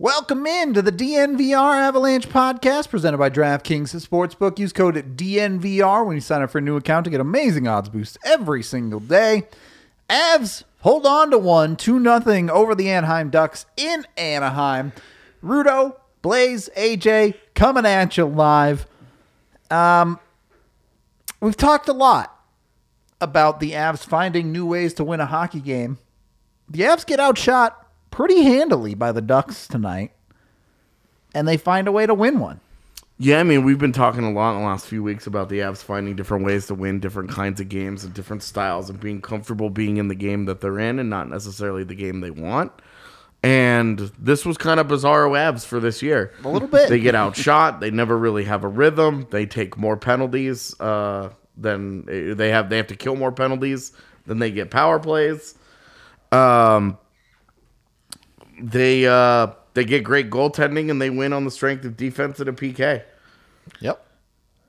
Welcome in to the DNVR Avalanche podcast presented by DraftKings Sportsbook. Use code DNVR when you sign up for a new account to get amazing odds boosts every single day. Avs hold on to one, 2 nothing over the Anaheim Ducks in Anaheim. Rudo, Blais, AJ coming at you live. Um, we've talked a lot about the Avs finding new ways to win a hockey game. The Avs get outshot pretty handily by the Ducks tonight, and they find a way to win one. Yeah, I mean, we've been talking a lot in the last few weeks about the Avs finding different ways to win different kinds of games and different styles and being comfortable being in the game that they're in and not necessarily the game they want. And this was kind of bizarre Avs for this year. A little bit. They get outshot. They never really have a rhythm. They take more penalties uh, than they have. They have to kill more penalties than they get power plays. Um, they uh, they get great goaltending and they win on the strength of defense and a PK. Yep.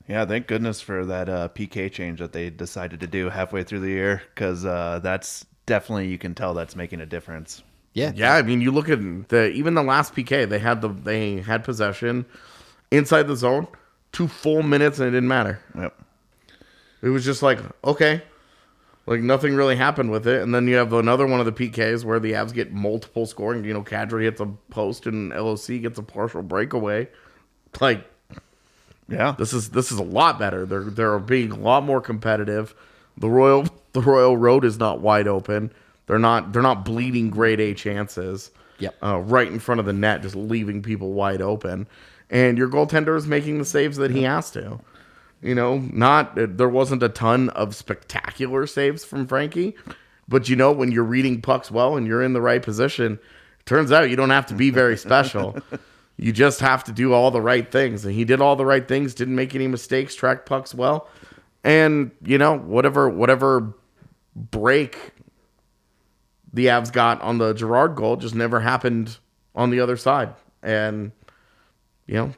Yeah, thank goodness for that uh, PK change that they decided to do halfway through the year because uh, that's definitely you can tell that's making a difference. Yeah. Yeah, I mean, you look at the even the last PK, they had the they had possession inside the zone, two full minutes, and it didn't matter. Yep. It was just like okay, like nothing really happened with it. And then you have another one of the PKs where the Avs get multiple scoring. You know, Kadri hits a post and LOC gets a partial breakaway. Like Yeah. this is this is a lot better. They're they're being a lot more competitive. The Royal the Royal Road is not wide open. They're not they're not bleeding grade A chances. Yep. Uh, right in front of the net, just leaving people wide open. And your goaltender is making the saves that he has to. You know, not there wasn't a ton of spectacular saves from Frankie, but you know when you're reading pucks well and you're in the right position, turns out you don't have to be very special. you just have to do all the right things, and he did all the right things. Didn't make any mistakes. Tracked pucks well, and you know whatever whatever break the Avs got on the Girard goal just never happened on the other side, and you know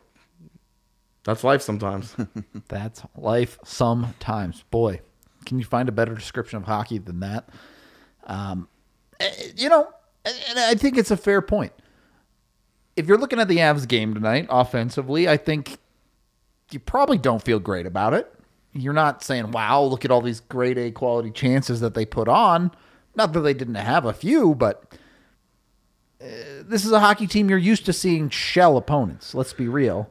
that's life sometimes. That's life sometimes. Boy, can you find a better description of hockey than that? Um, eh, you know, and I think it's a fair point. If you're looking at the Avs game tonight offensively, I think you probably don't feel great about it. You're not saying, wow, look at all these grade A quality chances that they put on. Not that they didn't have a few, but uh, this is a hockey team you're used to seeing shell opponents. Let's be real.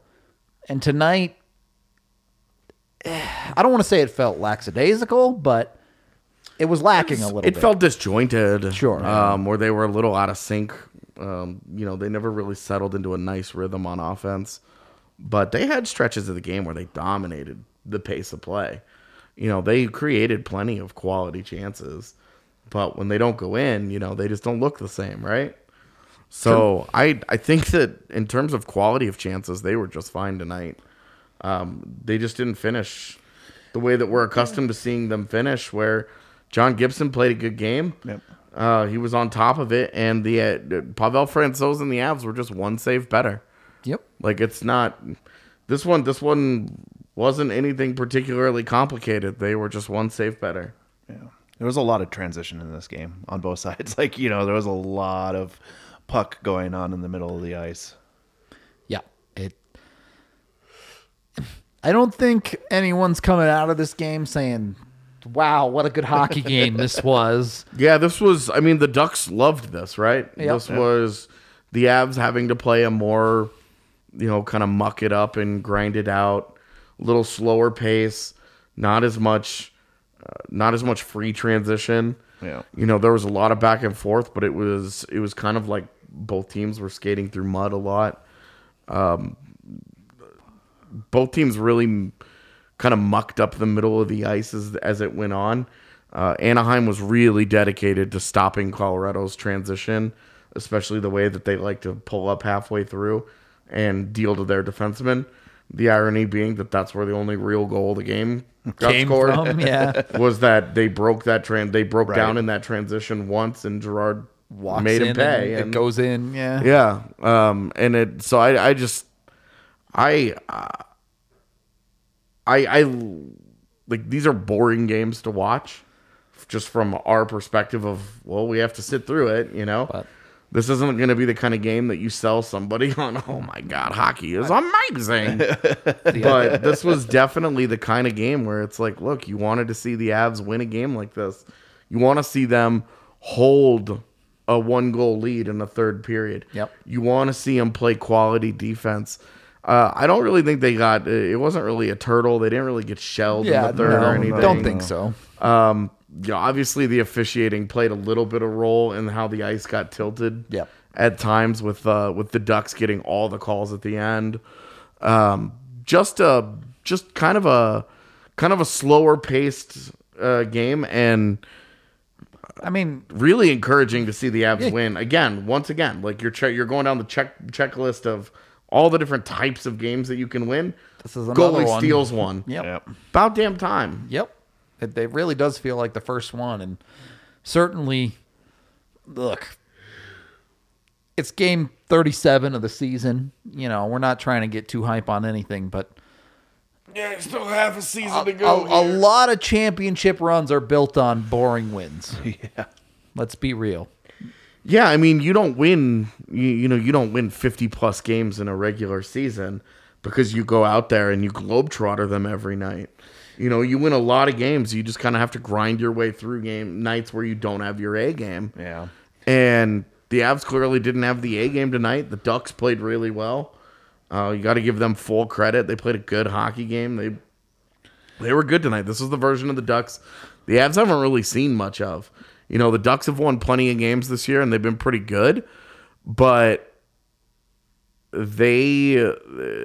And tonight, I don't want to say it felt lackadaisical, but it was lacking a little bit. it bit. felt disjointed. Sure. Um, where they were a little out of sync. Um, you know, they never really settled into a nice rhythm on offense. But they had stretches of the game where they dominated the pace of play. You know, they created plenty of quality chances. But when they don't go in, you know, they just don't look the same, right? So I I think that in terms of quality of chances, they were just fine tonight. Um, they just didn't finish the way that we're accustomed to seeing them finish. Where John Gibson played a good game. Yep. Uh, he was on top of it, and the uh, Pavel Francouz and the Avs were just one save better. yep. Like it's not this one. This one wasn't anything particularly complicated. They were just one save better. Yeah. There was a lot of transition in this game on both sides. Like, you know, there was a lot of puck going on in the middle of the ice. Yeah. It. I don't think anyone's coming out of this game saying, "Wow, what a good hockey game this was." Yeah, this was. I mean, the Ducks loved this, right? Yep. This was the Avs having to play a more, you know, kind of muck it up and grind it out, a little slower pace, not as much, uh, not as much free transition. Yeah. You know, there was a lot of back and forth, but it was it was kind of like both teams were skating through mud a lot. Um, both teams really kind of mucked up the middle of the ice as, as it went on. Uh, Anaheim was really dedicated to stopping Colorado's transition, especially the way that they like to pull up halfway through and deal to their defensemen. The irony being that that's where the only real goal of the game got Came scored from, yeah. was that they broke that trans they broke Right. down in that transition once and Girard Walks made him pay and and- it goes in. Yeah. yeah um and it so i i just i uh, i i like these are boring games to watch just from our perspective of well we have to sit through it you know But- This isn't going to be the kind of game that you sell somebody on. Oh my god, hockey is amazing. but this was definitely the kind of game where it's like, look, you wanted to see the Avs win a game like this. You want to see them hold a one goal lead in the third period. Yep. You want to see them play quality defense. Uh, I don't really think they got. It wasn't really a turtle. They didn't really get shelled Yeah, in the third no, or anything. don't think so. Um, you know, obviously the officiating played a little bit of role in how the ice got tilted. Yep. At times with uh, with the Ducks getting all the calls at the end. Um, just a just kind of a kind of a slower paced uh, game and I mean, really encouraging to see the Avs Yeah. win again. Once again, like you're che- you're going down the check checklist of all the different types of games that you can win. This is another Goalie one. steals one. yep. Yep. About damn time. Yep. It, it really does feel like the first one. And certainly, look, it's game 37 of the season. You know, we're not trying to get too hype on anything, but Yeah, still half a season a, a- a lot of championship runs are built on boring wins. Yeah. Let's be real. Yeah, I mean, you don't win. You, you know, you don't win fifty plus games in a regular season because you go out there and you globetrotter them every night. You know, you win a lot of games. You just kind of have to grind your way through game nights where you don't have your A game. Yeah. And the Avs clearly didn't have the A game tonight. The Ducks played really well. Uh, you got to give them full credit. They played a good hockey game. They they were good tonight. This is the version of the Ducks the Avs haven't really seen much of. You know, the Ducks have won plenty of games this year and they've been pretty good, but they uh,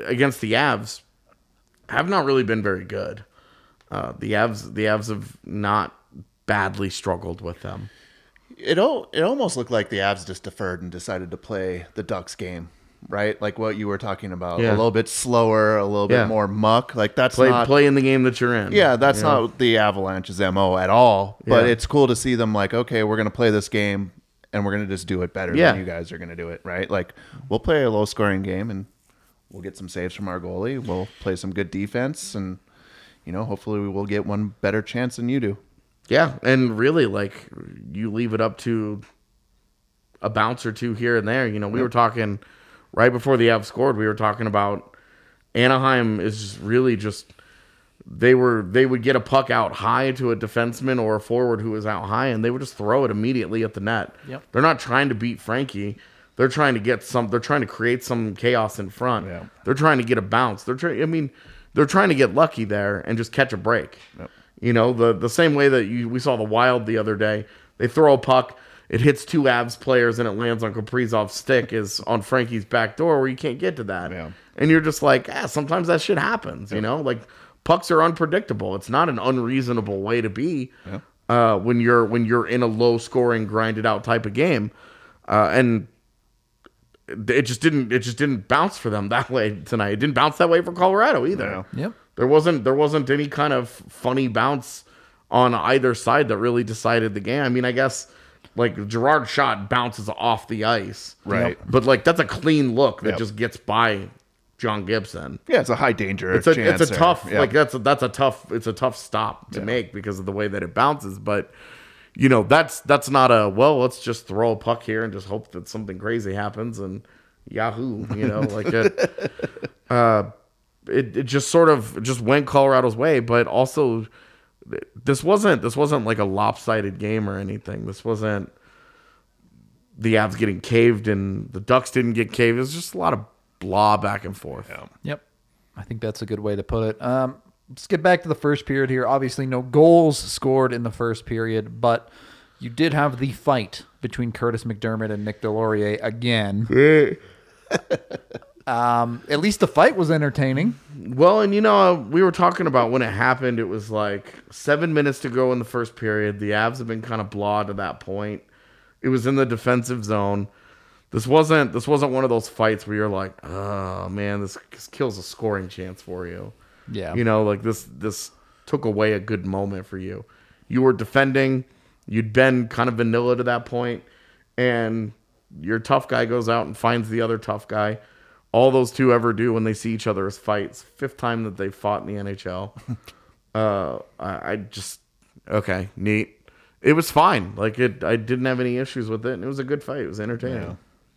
against the Avs have not really been very good. Uh, the Avs the Avs have not badly struggled with them. It al- it almost looked like the Avs just deferred and decided to play the Ducks game, right? Like what you were talking about, Yeah. a little bit slower, a little Yeah. bit more muck. Like that's Play not play in the game that you're in. Yeah, that's you know? not the Avalanche's MO at all. But Yeah. it's cool to see them like, okay, we're going to play this game and we're going to just do it better than you guys are going to do it, right? Like, we'll play a low scoring game and we'll get some saves from our goalie. We'll play some good defense and, you know, hopefully we will get one better chance than you do. Yeah, and really, like you leave it up to a bounce or two here and there. You know, we were talking right before the Avs scored. We were talking about Anaheim is really just they were they would get a puck out high to a defenseman or a forward who was out high, and they would just throw it immediately at the net. Yep. They're not trying to beat Frankie. They're trying to get some. They're trying to create some chaos in front. Yeah. They're trying to get a bounce. They're trying. I mean, they're trying to get lucky there and just catch a break. You know, the the same way that you we saw the Wild the other day. They throw a puck, it hits two Avs players, and it lands on Kaprizov's stick is on Frankie's back door where you can't get to that. Yeah. And you're just like, ah, sometimes that shit happens. You know, like pucks are unpredictable. It's not an unreasonable way to be uh, when you're when you're in a low scoring, grinded out type of game, uh, and it just didn't it just didn't bounce for them that way tonight. It didn't bounce that way for Colorado either. No. Yep. There wasn't there wasn't any kind of funny bounce on either side that really decided the game. I mean, I guess like Girard shot bounces off the ice, Right. But like that's a clean look that Yep. just gets by John Gibson. Yeah, it's a high danger. It's a chance it's a there. tough Yeah. like that's a, that's a tough it's a tough stop to make because of the way that it bounces. But you know that's that's not a well. Let's just throw a puck here and just hope that something crazy happens and Yahoo. You know like it. uh, it it just sort of just went Colorado's way, but also this wasn't this wasn't like a lopsided game or anything. This wasn't the Avs getting caved and the Ducks didn't get caved. It was just a lot of blah back and forth. Yep. I think that's a good way to put it. Um, let's get back to the first period here. Obviously, no goals scored in the first period, but you did have the fight between Kurtis MacDermid and Nick Deslauriers again. um, at least the fight was entertaining. Well, and you know, we were talking about when it happened, it was like seven minutes to go in the first period. The Avs have been kind of blah to that point. It was in the defensive zone. This wasn't this wasn't one of those fights where you're like, oh man, this, this kills a scoring chance for you. Yeah. You know, like this this took away a good moment for you. You were defending, you'd been kind of vanilla to that point, and your tough guy goes out and finds the other tough guy. All those two ever do when they see each other is fights. Fifth time that they fought in the NHL. uh, I, I just okay, neat. it was fine. Like it, I didn't have any issues with it, and it was a good fight. It was entertaining. Yeah.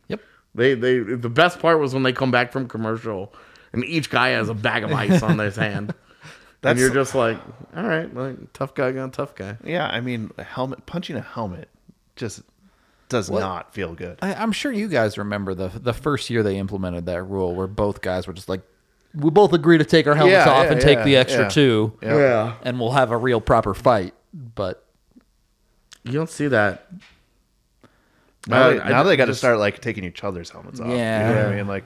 Yep. They, they, the best part was when they come back from commercial, and each guy has a bag of ice on his hand, and you're just like, all right, like tough guy gone tough guy. Yeah, I mean, a helmet punching a helmet just does not feel good. I, I'm sure you guys remember the the first year they implemented that rule where both guys were just like, we both agree to take our helmets Yeah, off yeah, and take yeah, the extra yeah. two, Yeah. and we'll have a real proper fight. But You don't see that. Now, they, I- I now they got to start like taking each other's helmets off. Yeah. you know what I mean, like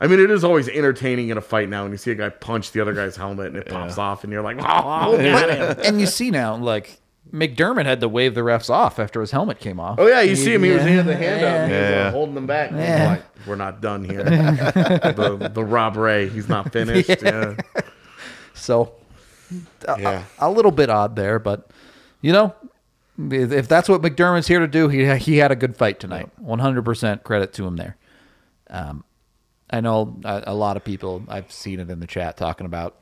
I mean, it is always entertaining in a fight now when you see a guy punch the other guy's helmet and it pops off, and you're like, oh, man. and you see now, like MacDermid had to wave the refs off after his helmet came off. Oh yeah, you see him. He was he had the hand up. Yeah. He was uh, Yeah. holding them back. Yeah. like, We're not done here. the the Rob Ray, he's not finished. Yeah. So a, Yeah. a, a little bit odd there, but you know, if if that's what MacDermid's here to do, he he had a good fight tonight. One hundred percent credit to him there. Um, I know a, a lot of people. I've seen it in the chat talking about.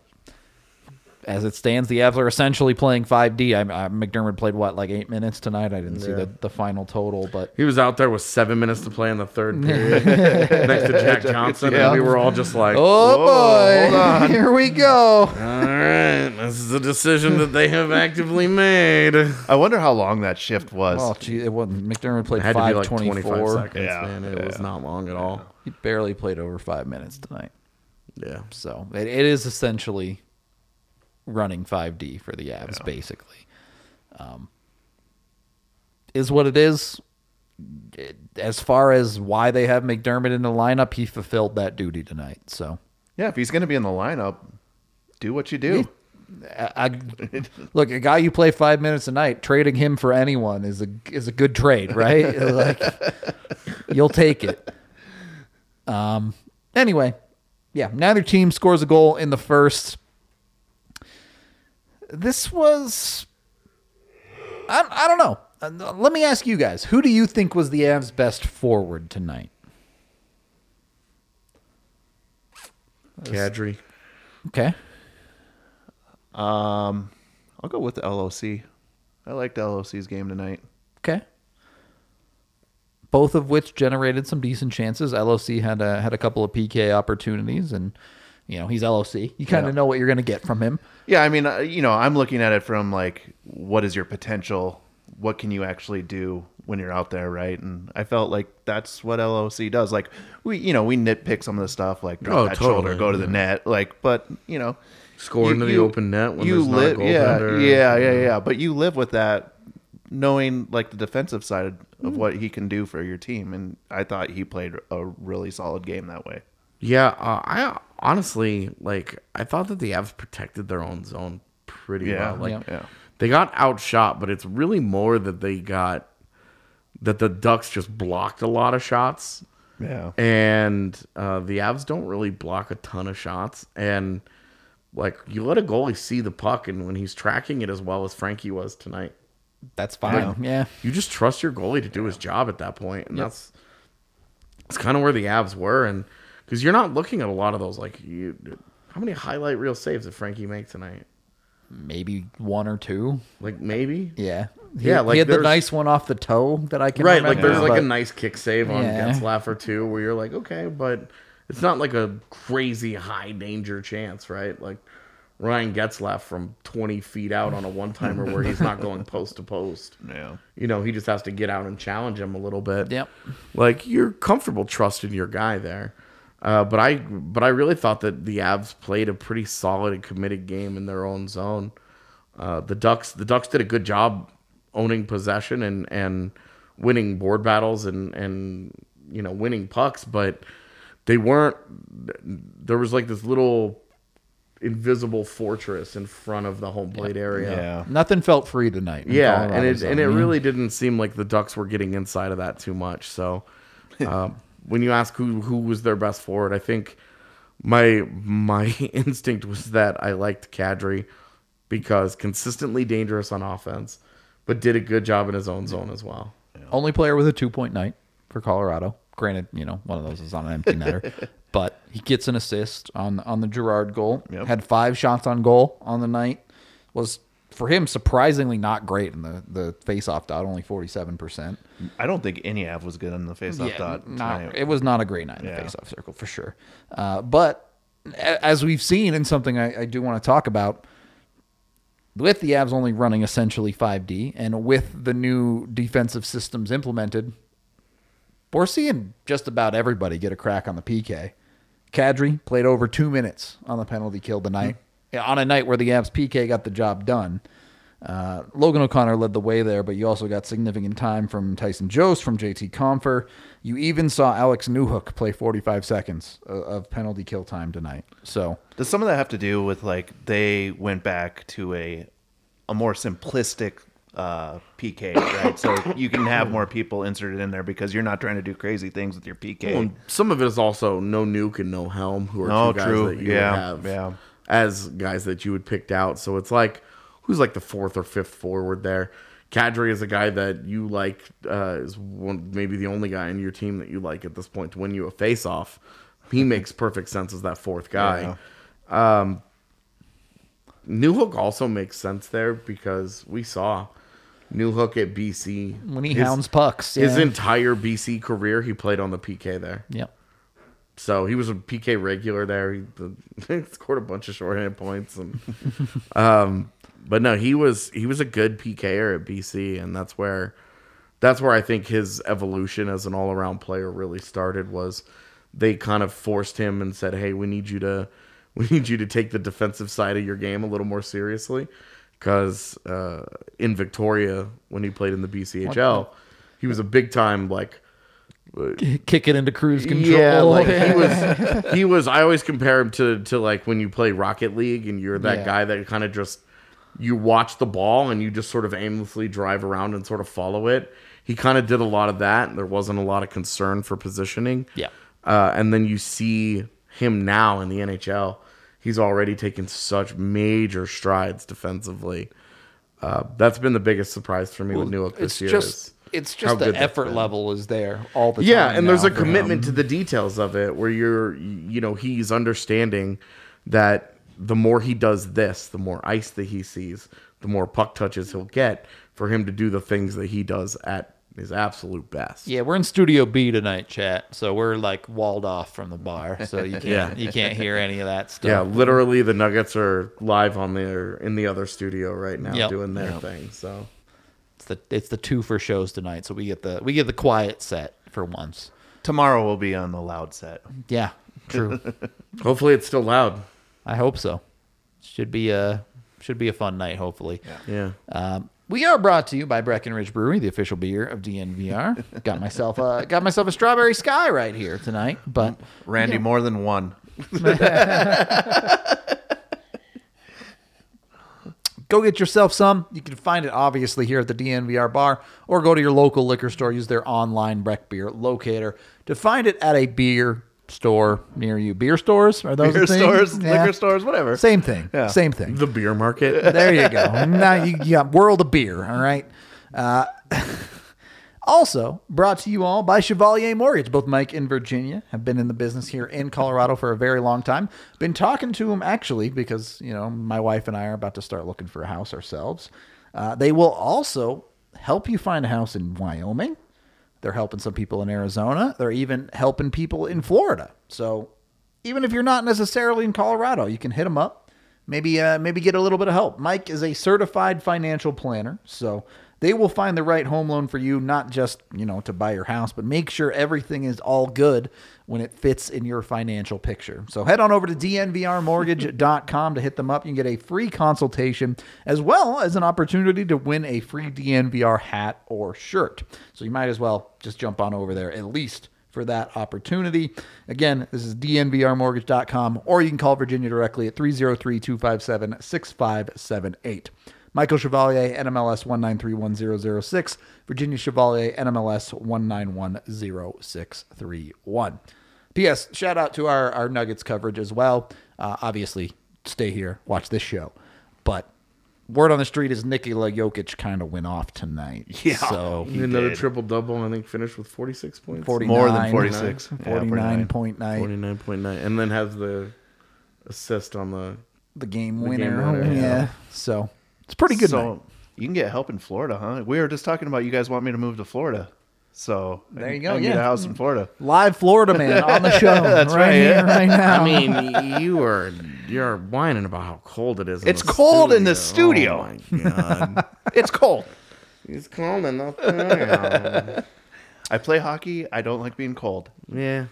As it stands, the Avs are essentially playing 5D. I, I, MacDermid played what, like eight minutes tonight. I didn't see the, the final total, but He was out there with seven minutes to play in the third period next to Jack Johnson, Yeah. and we were all just like, oh boy, hold here we go. "All right, this is a decision that they have actively made." I wonder how long that shift was. Oh, gee, it wasn't. MacDermid played had to be five like twenty 25 seconds, Yeah. man. It was not long at all. He barely played over five minutes tonight. Yeah. So it, it is essentially running 5D for the Avs, basically. Um, is what it is. It- As far as why they have MacDermid in the lineup, he fulfilled that duty tonight. So yeah, if he's going to be in the lineup, do what you do. I, I- look, a guy you play five minutes a night, trading him for anyone is a is a good trade, right? like you'll take it. Um. Anyway, yeah. Neither team scores a goal in the first. This was. I I don't know. Uh, let me ask you guys: Who do you think was the Avs' best forward tonight? Kadri. Okay. Um, I'll go with the LOC. I liked LOC's game tonight. Okay. Both of which generated some decent chances. LOC had a had a couple of PK opportunities, and you know he's LOC. You kind of Yeah. know what you're going to get from him. Yeah, I mean, uh, you know, I'm looking at it from like, what is your potential? What can you actually do when you're out there, right? And I felt like that's what LOC does. Like, we, you know, we nitpick some of the stuff, like drop Oh, that totally, shoulder, go to the net, like, but you know, Score into the open net when you there's not a live, yeah, goaltender. yeah, yeah, yeah. But you live with that, knowing like the defensive side Mm. of what he can do for your team, and I thought he played a really solid game that way. Yeah, uh, I honestly like. I thought that the Avs protected their own zone pretty Yeah, well. Like Yeah. yeah. they got outshot, but it's really more that they got that the Ducks just blocked a lot of shots, Yeah. and uh, the Avs don't really block a ton of shots. And like you let a goalie see the puck, and when he's tracking it as well as Frankie was tonight, That's fine. Yeah. you just trust your goalie to do his job at that point, and that's it's kind of where the Avs were, and because you're not looking at a lot of those like you. How many highlight reel saves did Frankie make tonight? Maybe one or two. Like maybe, Yeah. He, Yeah, like he had the nice one off the toe that I can right? remember. Like there's like a nice kick save on Yeah. Getzlaf or two, where you're like, okay, but it's not like a crazy high danger chance, right? Like Ryan Getzlaf from 20 feet out on a one timer where he's not going post to post. Yeah. You know, he just has to get out and challenge him a little bit. Yep. like you're comfortable trusting your guy there. Uh, but I but I really thought that the Avs played a pretty solid and committed game in their own zone. Uh, the Ducks the Ducks did a good job owning possession and and winning board battles and and you know winning pucks, but they weren't. There was like this little invisible fortress in front of the home plate area. Yeah. Nothing felt free tonight. in Yeah, and it zone. and it really didn't seem like the Ducks were getting inside of that too much. So, um, when you ask who who was their best forward, I think my my instinct was that I liked Kadri because consistently dangerous on offense, but did a good job in his own zone as well. Only player with a two point night for Colorado. Granted, you know, one of those is on an empty netter. But he gets an assist on on the Girard goal. Yep. Had five shots on goal on the night. Was for him surprisingly not great in the the face-off dot, only forty seven percent. I don't think any Av was good in the face-off dot. not, tonight. it was not a great night in Yeah. the face-off circle for sure. Uh, but as we've seen, and something I, I do want to talk about, with the Avs only running essentially 5D, and with the new defensive systems implemented, we're seeing just about everybody get a crack on the PK. Kadri played over two minutes on the penalty kill tonight, Yeah, on a night where the Avs PK got the job done. Uh, Logan O'Connor led the way there, but you also got significant time from Tyson Jost, from JT Compher. You even saw Alex Newhook play 45 seconds of, of penalty kill time tonight. So Does some of that have to do with like they went back to a a more simplistic uh, PK, right? so you can have more people inserted in there because you're not trying to do crazy things with your PK. Well, some of it is also no nuke and no helm, who are Oh, two guys true. that you Yeah, have yeah. As guys that you would picked out. So it's like who's like the fourth or fifth forward there. Kadri is a guy that you like, uh, is one maybe the only guy in your team that you like at this point to win you a face off. He makes perfect sense as that fourth guy. Um, Newhook also makes sense there because we saw Newhook at BC when he His- hounds pucks, His entire BC career, he played on the PK there. Yep. So he was a PK regular there. He, he scored a bunch of shorthand points, and um, but no, he was he was a good PKer at BC, and that's where that's where I think his evolution as an all around player really started. Was they kind of forced him and said, "Hey, we need you to we need you to take the defensive side of your game a little more seriously." Because uh, in Victoria, when he played in the BCHL, he was a big time like Kick it into cruise control. yeah, like he was. He was. I always compare him to to like when you play Rocket League and you're that Yeah. guy that kind of just you watch the ball and you just sort of aimlessly drive around and sort of follow it. He kind of did a lot of that. There wasn't a lot of concern for positioning. Yeah. Uh, and then you see him now in the NHL. He's already taken such major strides defensively. Uh, that's been the biggest surprise for me with Newhook this it's year. just is it's just the effort level is there all the yeah time. Yeah, and there's a for him. commitment to the details of it where you're you know he's understanding that the more he does this the more ice that he sees the more puck touches he'll get for him to do the things that he does at his absolute best Yeah, we're in Studio B tonight, chat. So we're like walled off from the bar, so you can't Yeah. you can't hear any of that stuff. yeah literally the nuggets are live on their in the other studio right now Yep. doing their Yep. thing so It's the it's the two for shows tonight, so we get the we get the quiet set for once. Tomorrow we'll be on the loud set. Yeah, true. hopefully it's still loud I hope so. Should be a should be a fun night. Hopefully. yeah Um, we are brought to you by Breckenridge Brewery, the official beer of DNVR. got myself a got myself a strawberry sky right here tonight, but Randy, more than one. go get yourself some. You can find it obviously here at the DNVR bar, or go to your local liquor store. Use their online Breck Beer locator to find it at a beer store near you. Beer stores are those Beer a thing? stores, Yeah. liquor stores, whatever. Same thing. Yeah. Same thing. the beer market There you go. now you, you got World of Beer. All right. Uh, also brought to you all by Chevalier Mortgage. Both Mike and Virginia have been in the business here in Colorado for a very long time. Been talking to them actually because you know my wife and I are about to start looking for a house ourselves. Uh, they will also help you find a house in Wyoming. They're helping some people in Arizona. They're even helping people in Florida. So even if you're not necessarily in Colorado, you can hit them up. Maybe uh, maybe get a little bit of help. Mike is a certified financial planner, so they will find the right home loan for you, not just you know to buy your house, but make sure everything is all good when it fits in your financial picture. So head on over to dnvrmortgage.com to hit them up. You can get a free consultation as well as an opportunity to win a free DNVR hat or shirt. So you might as well just jump on over there at least for that opportunity. Again, this is dnvrmortgage.com, or you can call Virginia directly at 303 257 6578. Michael Chevalier, NMLS 1931006. Virginia Chevalier, NMLS 1910631. P.S. Shout out to our, our Nuggets coverage as well. Uh, obviously, stay here, watch this show. But word on the street is Nikola Jokic kind of went off tonight. Yeah. So another triple double and I think finished with 46 points 49, More than 46. Yeah, 49.9. 49.9 and then has the assist on the the game The winner. game winner, yeah. yeah. So It's a pretty good so night. you can get help in Florida, huh? We were just talking about you guys want me to move to Florida. So There I- you go, I need yeah. a house in Florida. Live Florida man on the show. That's right, right, here, yeah. right now. I mean, you are you're whining about how cold it is. in It's the cold in the studio. studio. Oh my god, It's cold. it's cold in the. I play hockey. I don't like being cold. Yeah,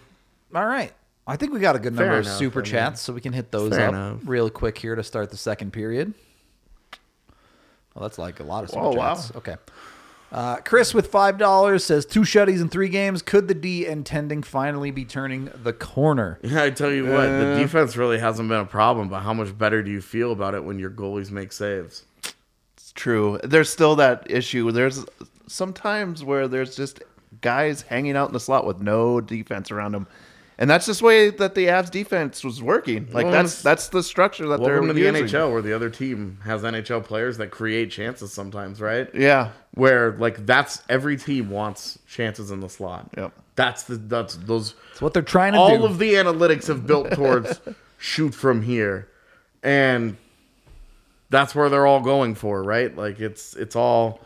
All right. I think we got a good Fair number of enough, super I mean. chats, so we can hit those Fair up enough. real quick here to start the second period. Well, that's like a lot of super Oh, wow. Okay. Uh, Chris with five dollars says two shutties in three games. Could the D intending finally be turning the corner? yeah. I tell you what, the defense really hasn't been a problem. But how much better do you feel about it when your goalies make saves? It's true. There's still that issue. There's sometimes where there's just guys hanging out in the slot with no defense around them. And that's just the way that the Avs defense was working. Like Well, that's that's the structure that they're Welcome to the using. NHL, where the other team has NHL players that create chances sometimes, right? Yeah. Where like that's every team wants chances in the slot. Yep. That's the that's those It's what they're trying to do. all do. of the analytics have built towards shoot from here and that's where they're all going for right like it's it's all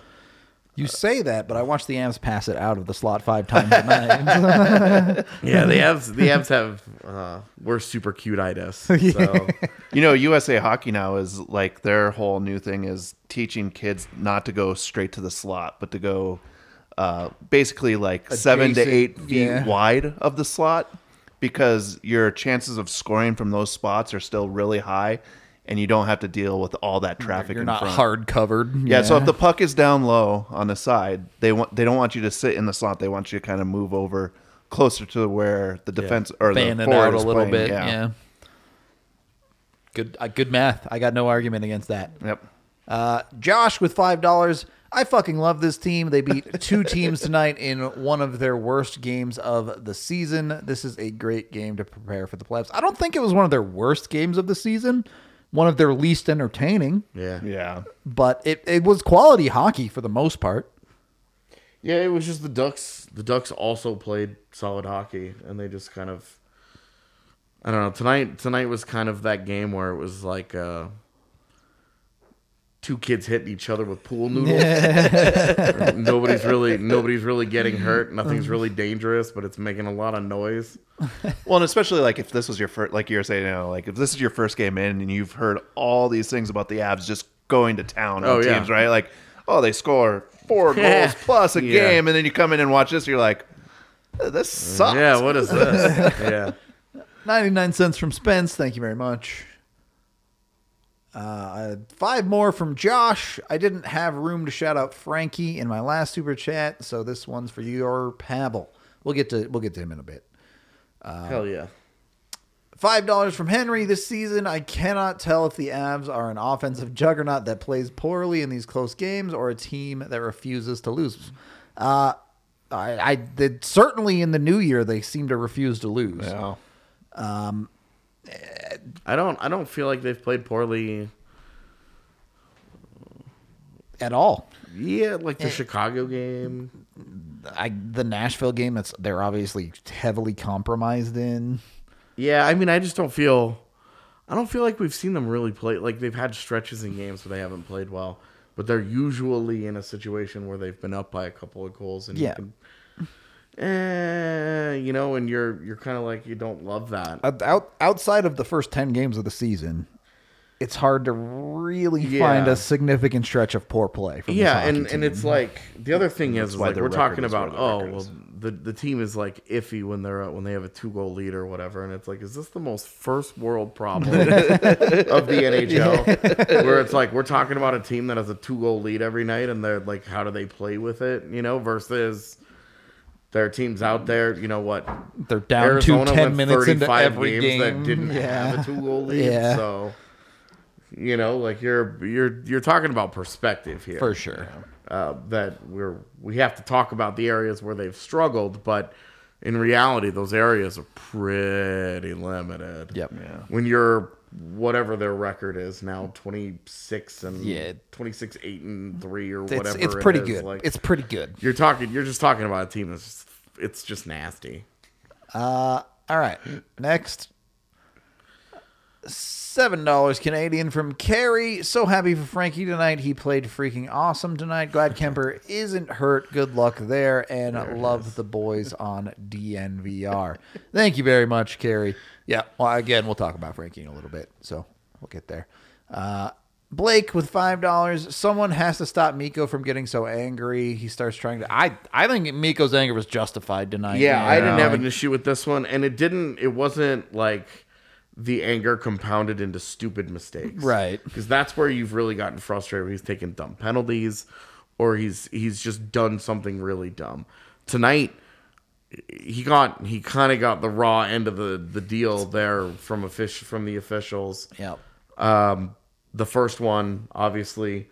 you say that, but I watched the Avs pass it out of the slot five times a night. yeah the Avs the Avs have uh we're super cute itis so You know, USA Hockey now is like their whole new thing is teaching kids not to go straight to the slot, but to go uh, basically like seven to eight feet yeah. wide of the slot because your chances of scoring from those spots are still really high and you don't have to deal with all that traffic You're not front. hard covered. Yeah, so if the puck is down low on the side, they want they don't want you to sit in the slot. They want you to kind of move over closer to where the defense or fan the it forward out a little playing. bit. Yeah. Good, uh, good math. I got no argument against that. Yep. Uh, Josh with five dollars. I fucking love this team. They beat two teams tonight in one of their worst games of the season. This is a great game to prepare for the playoffs. I don't think it was one of their worst games of the season. One of their least entertaining, yeah Yeah. but it, it was quality hockey for the most part. yeah it was just the ducks the ducks also played solid hockey and they just kind of i don't know tonight tonight was kind of that game where it was like uh two kids hitting each other with pool noodles nobody's really nobody's really getting hurt nothing's really dangerous but it's making a lot of noise Well, and especially like if this was your first, like you were saying, you know, like if this is your first game in and you've heard all these things about the Avs just going to town on Oh, yeah. teams, right? Like, oh, they score four goals plus a Yeah. game, and then you come in and watch this, you're like, "Uh, this sucks. yeah what is this yeah 99 cents from Spence. Thank you very much. Uh, five more from Josh. I didn't have room to shout out Frankie in my last super chat, so this one's for your Pavel. We'll get to we'll get to him in a bit. hell yeah Five dollars from Henry this season. I cannot tell if the Avs are an offensive juggernaut that plays poorly in these close games or a team that refuses to lose. Uh, I, I they, certainly in the new year they seem to refuse to lose. Yeah. I don't I don't feel like they've played poorly. At all. Yeah, like the eh. Chicago game. I, the Nashville game that's they're obviously heavily compromised in. Yeah, I mean I just don't feel I don't feel like we've seen them really play like they've had stretches in games where they haven't played well, but they're usually in a situation where they've been up by a couple of goals and Yeah. you can eh, you know, and you're you're kind of like you don't love that. Out- Out, outside of the first 10 games of the season, it's hard to really Yeah. find a significant stretch of poor play. From yeah and, and it's like the other thing is, is like we're talking about oh well the, the team is like iffy when they're when they have a two goal lead or whatever and it's like is this the most first world problem of the NHL where it's like we're talking about a team that has a two goal lead every night and they're like how do they play with it you know versus there are teams out there you know what they're down Arizona to 10 minutes into 35 every games game. that didn't yeah. have a two goal lead Yeah. so you know like you're you're you're talking about perspective here For sure. uh, that we're we have to talk about the areas where they've struggled, but in reality, those areas are pretty limited. Yep. Yeah. When you're whatever their record is now, twenty six and Yeah. twenty six eight and three or whatever. it's it pretty is, good. Like it's pretty good. you're talking, you're just talking about a team that's just, it's just nasty. Uh, all right. Next. Seven dollars Canadian from Carrie. So happy for Frankie tonight. He played freaking awesome tonight. Glad Kuemper isn't hurt. Good luck there, and love the boys on DNVR. Thank you very much, Carrie. Yeah. Well, again, we'll talk about Frankie in a little bit, so we'll get there. Uh, Blake with five dollars. Someone has to stop Mikko from getting so angry. He starts trying to. I I think Mikko's anger was justified tonight. Yeah, I didn't have an issue with this one, and it didn't. It wasn't like the anger compounded into stupid mistakes, Right. Because that's where you've really gotten frustrated. When he's taking dumb penalties, or he's he's just done something really dumb. Tonight, he got he kind of got the raw end of the the deal there from a fish from the officials. Yep. Um, the first one, obviously,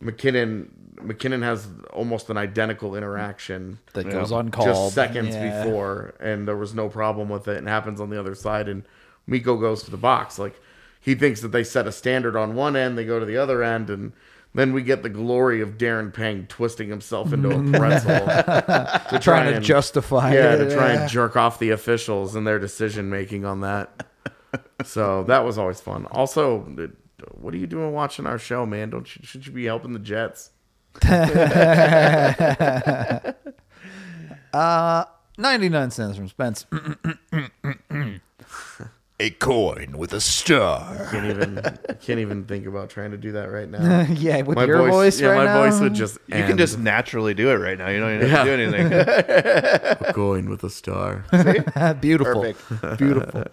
MacKinnon MacKinnon has almost an identical interaction That goes uncalled. just seconds Yeah. before, and there was no problem with it. And happens on the other side, and Mikko goes to the box. Like he thinks that they set a standard on one end, they go to the other end, and then we get the glory of Darren Pang twisting himself into a pretzel to try Trying to and- justify yeah, it. to try and jerk off the officials and their decision making on that. so that was always fun. Also, what are you doing watching our show, man? Don't you, should you be helping the Jets? Uh, 99 cents from Spence. a coin with a star. Can't even I can't even think about trying to do that right now. yeah, with My your voice, voice, yeah, right my now? voice would just. You can just naturally do it right now. You don't even Yeah. have to do anything. going with a star. Beautiful. Perfect. Beautiful.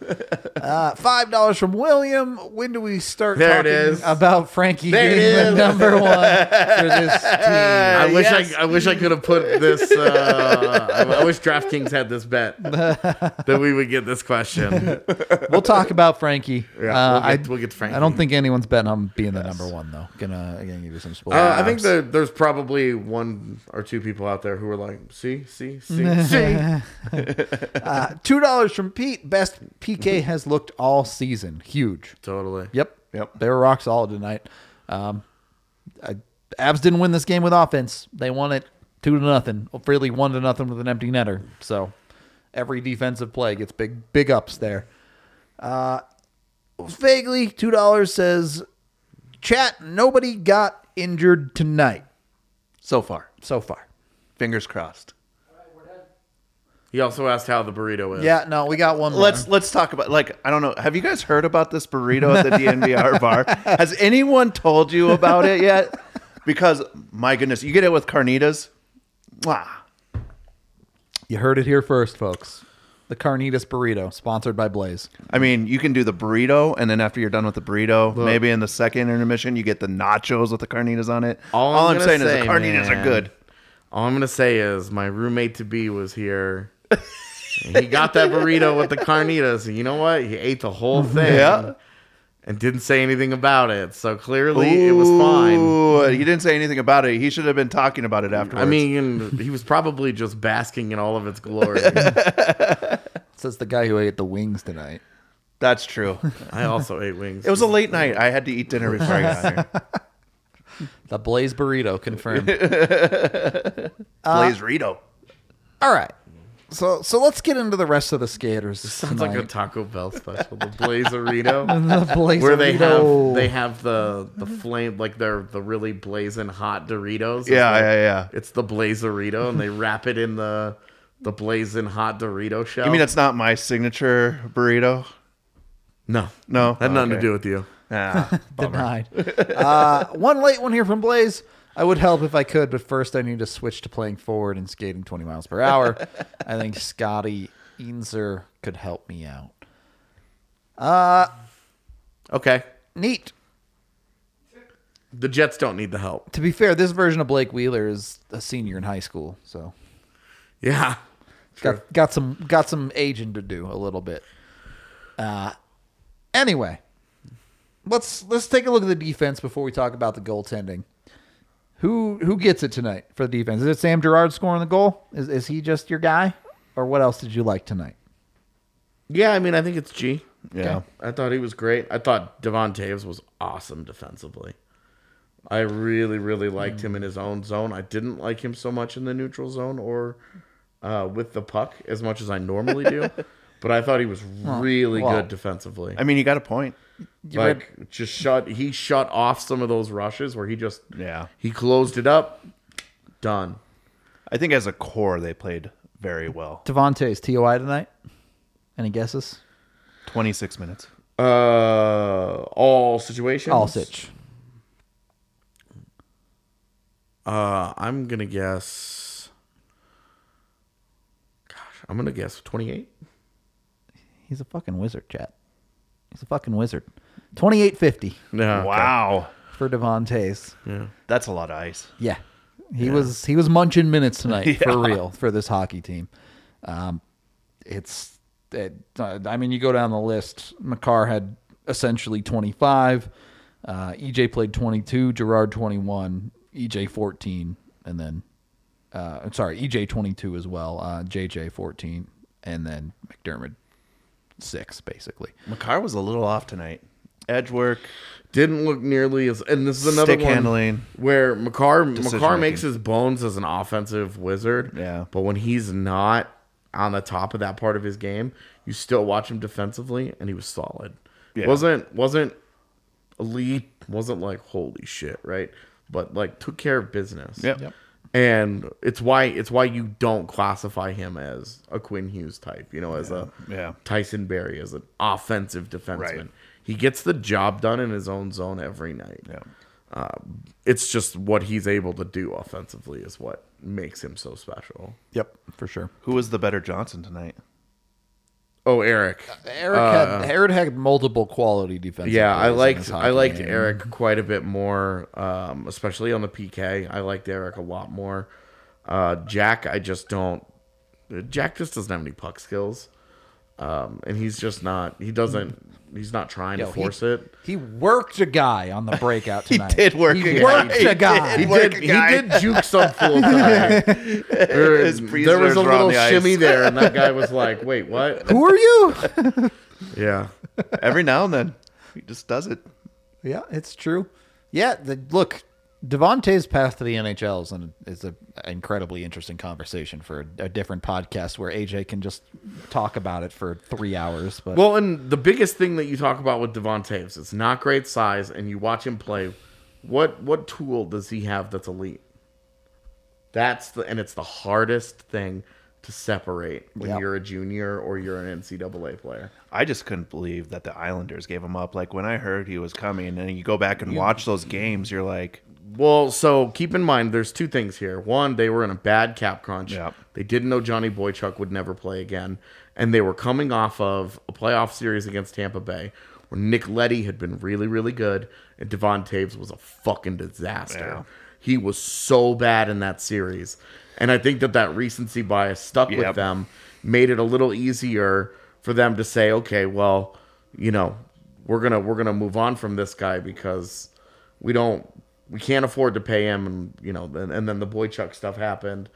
Uh, $5 from William. When do we start There it talking is. about Frankie There being the number one for this team? I wish yes. I, I wish I could have put this. Uh, I, I wish DraftKings had this bet that we would get this question. We'll talk about Frankie. Yeah, Uh, we'll, I, we'll get to Frankie. I don't think anyone's betting on being the number one, though. Gonna, gonna give you some spoilers. Uh, I think that there's probably one or two people out there who are like, see, see, see, see. Two dollars from Pete. Best PK has looked all season. Huge. Totally. Yep. Yep. They were rock solid tonight. Um, I, Avs didn't win this game with offense. They won it two to nothing. Really one to nothing with an empty netter. So every defensive play gets big big ups there. Uh, vaguely two dollars says, "Chat. Nobody got injured tonight so far, so far." fingers crossed. He also asked how the burrito is. Yeah. No, we got one. More. Let's let's talk about like I don't know. Have you guys heard about this burrito at the DNVR bar? Has anyone told you about it yet? Because my goodness, you get it with carnitas. Mwah. You heard it here first, folks. The Carnitas burrito, sponsored by Blais. I mean, you can do the burrito, and then after you're done with the burrito, maybe in the second intermission, you get the nachos with the carnitas on it. All All, I'm I'm, gonna saying is the carnitas man, are good. All I'm gonna say is my roommate to be was here. he got that burrito with the carnitas, and you know what? He ate the whole thing. Yeah. And didn't say anything about it. So clearly it was fine. Ooh, he didn't say anything about it. He should have been talking about it afterwards. I mean, he was probably just basking in all of its glory. Says the guy who ate the wings tonight. that's true. I also ate wings. It was a late night. I had to eat dinner before I got here. The Blaze burrito confirmed. Uh, Blaze Rito. All right. So so let's get into the rest of the skaters. Sounds like a tonight. Taco Bell special, the Blazerito. the Blaze where they burrito. have they have the the flame like they're the really blazing hot Doritos. It's Yeah, like- yeah, yeah. It's the Blazerito, and they wrap it in the the blazing hot Dorito shell. You mean it's not my signature burrito? no, No? had nothing to Okay. do with you. Ah, denied. uh, one late one here from Blaze. I would help if I could, but first I need to switch to playing forward and skating 20 miles per hour. I think Scotty Inzer could help me out. Okay, Neat. the Jets don't need the help. To be fair, this version of Blake Wheeler is a senior in high school, so Yeah, got got some got some aging to do a little bit. Uh, anyway, let's let's take a look at the defense before we talk about the goaltending. Who who gets it tonight for the defense? Is it Sam Girard scoring the goal? Is is he just your guy, or what else did you like tonight? yeah. I mean, I think it's G. Yeah. I thought he was great. I thought Devon Toews was awesome defensively. I really, really liked him in his own zone. I didn't like him so much in the neutral zone or uh, with the puck as much as I normally do. but I thought he was really well, good defensively. I mean, he got a point. You read- like just shut he shut off some of those rushes where he just Yeah. he closed it up. Done. I think as a core, they played very well. Devontae's TOI tonight. Any guesses? 26 minutes. Uh, all situations. All sitch. Uh, I'm gonna guess. Gosh, I'm gonna guess 28. He's a fucking wizard, chat. He's a fucking wizard. Twenty eight fifty No. Wow. for Devon Toews. Yeah. That's a lot of ice. Yeah. He was he was munching minutes tonight for real for this hockey team. Um, it's it, uh, I mean you go down the list. Makar had essentially 25. Uh, EJ played 22. Girard 21. EJ 14, and then uh, I'm sorry EJ 22 as well. Uh, JJ 14, and then MacDermid six basically. Makar was a little off tonight. Edge work, Didn't look nearly as. And this is another stick one handling. where Makar Decision Makar making. makes his bones as an offensive wizard. Yeah. But when he's not on the top of that part of his game, you still watch him defensively, and he was solid. Yeah. wasn't wasn't elite. Wasn't like holy shit, right? But like took care of business. Yep. Yep. And it's why it's why you don't classify him as a Quinn Hughes type, you know, as a Yeah. Tyson Barrie as an offensive defenseman. Right. He gets the job done in his own zone every night. Yeah. Um, it's just what he's able to do offensively is what makes him so special. Yep, for sure. Who was the better Johnson tonight? Oh, Eric. Eric had Eric had multiple quality defensive. Yeah, I liked I liked game. Eric quite a bit more, um, especially on the PK. I liked Eric a lot more. Uh, Jack, I just don't. Jack just doesn't have any puck skills, um, and he's just not. He doesn't. He's not trying Yo, to he- force it. He worked a guy on the breakout tonight. did work He a worked He a guy. He work did. He guy. did juke some fool tonight. There, there was a little the ice. shimmy there, and that guy was like, "Wait, what?" Who are you? Yeah. Every now and then, he just does it. yeah, it's true. Yeah, the, look, Devon Toews' path to the NHL is an is a incredibly interesting conversation for a, a different podcast where AJ can just talk about it for three hours. But Well, and the biggest thing that you talk about with Devon Toews, it's not great size, and you watch him play. What what tool does he have that's elite? That's the and it's the hardest thing to separate when Yep. you're a junior or you're an NCAA player. I just couldn't believe that the Islanders gave him up. Like when I heard he was coming, and you go back and watch those games, you're like, Well, so keep in mind, there's two things here. One, they were in a bad cap crunch. Yep. They didn't know Johnny Boychuk would never play again, and they were coming off of a playoff series against Tampa Bay, where Nick Leddy had been really, really good, and Devon Toews was a fucking disaster. Yeah. He was so bad in that series, and I think that that recency bias stuck with them, made it a little easier for them to say, okay, well, you know, we're gonna we're gonna move on from this guy because we don't we can't afford to pay him and you know and, and then the Boychuk stuff happened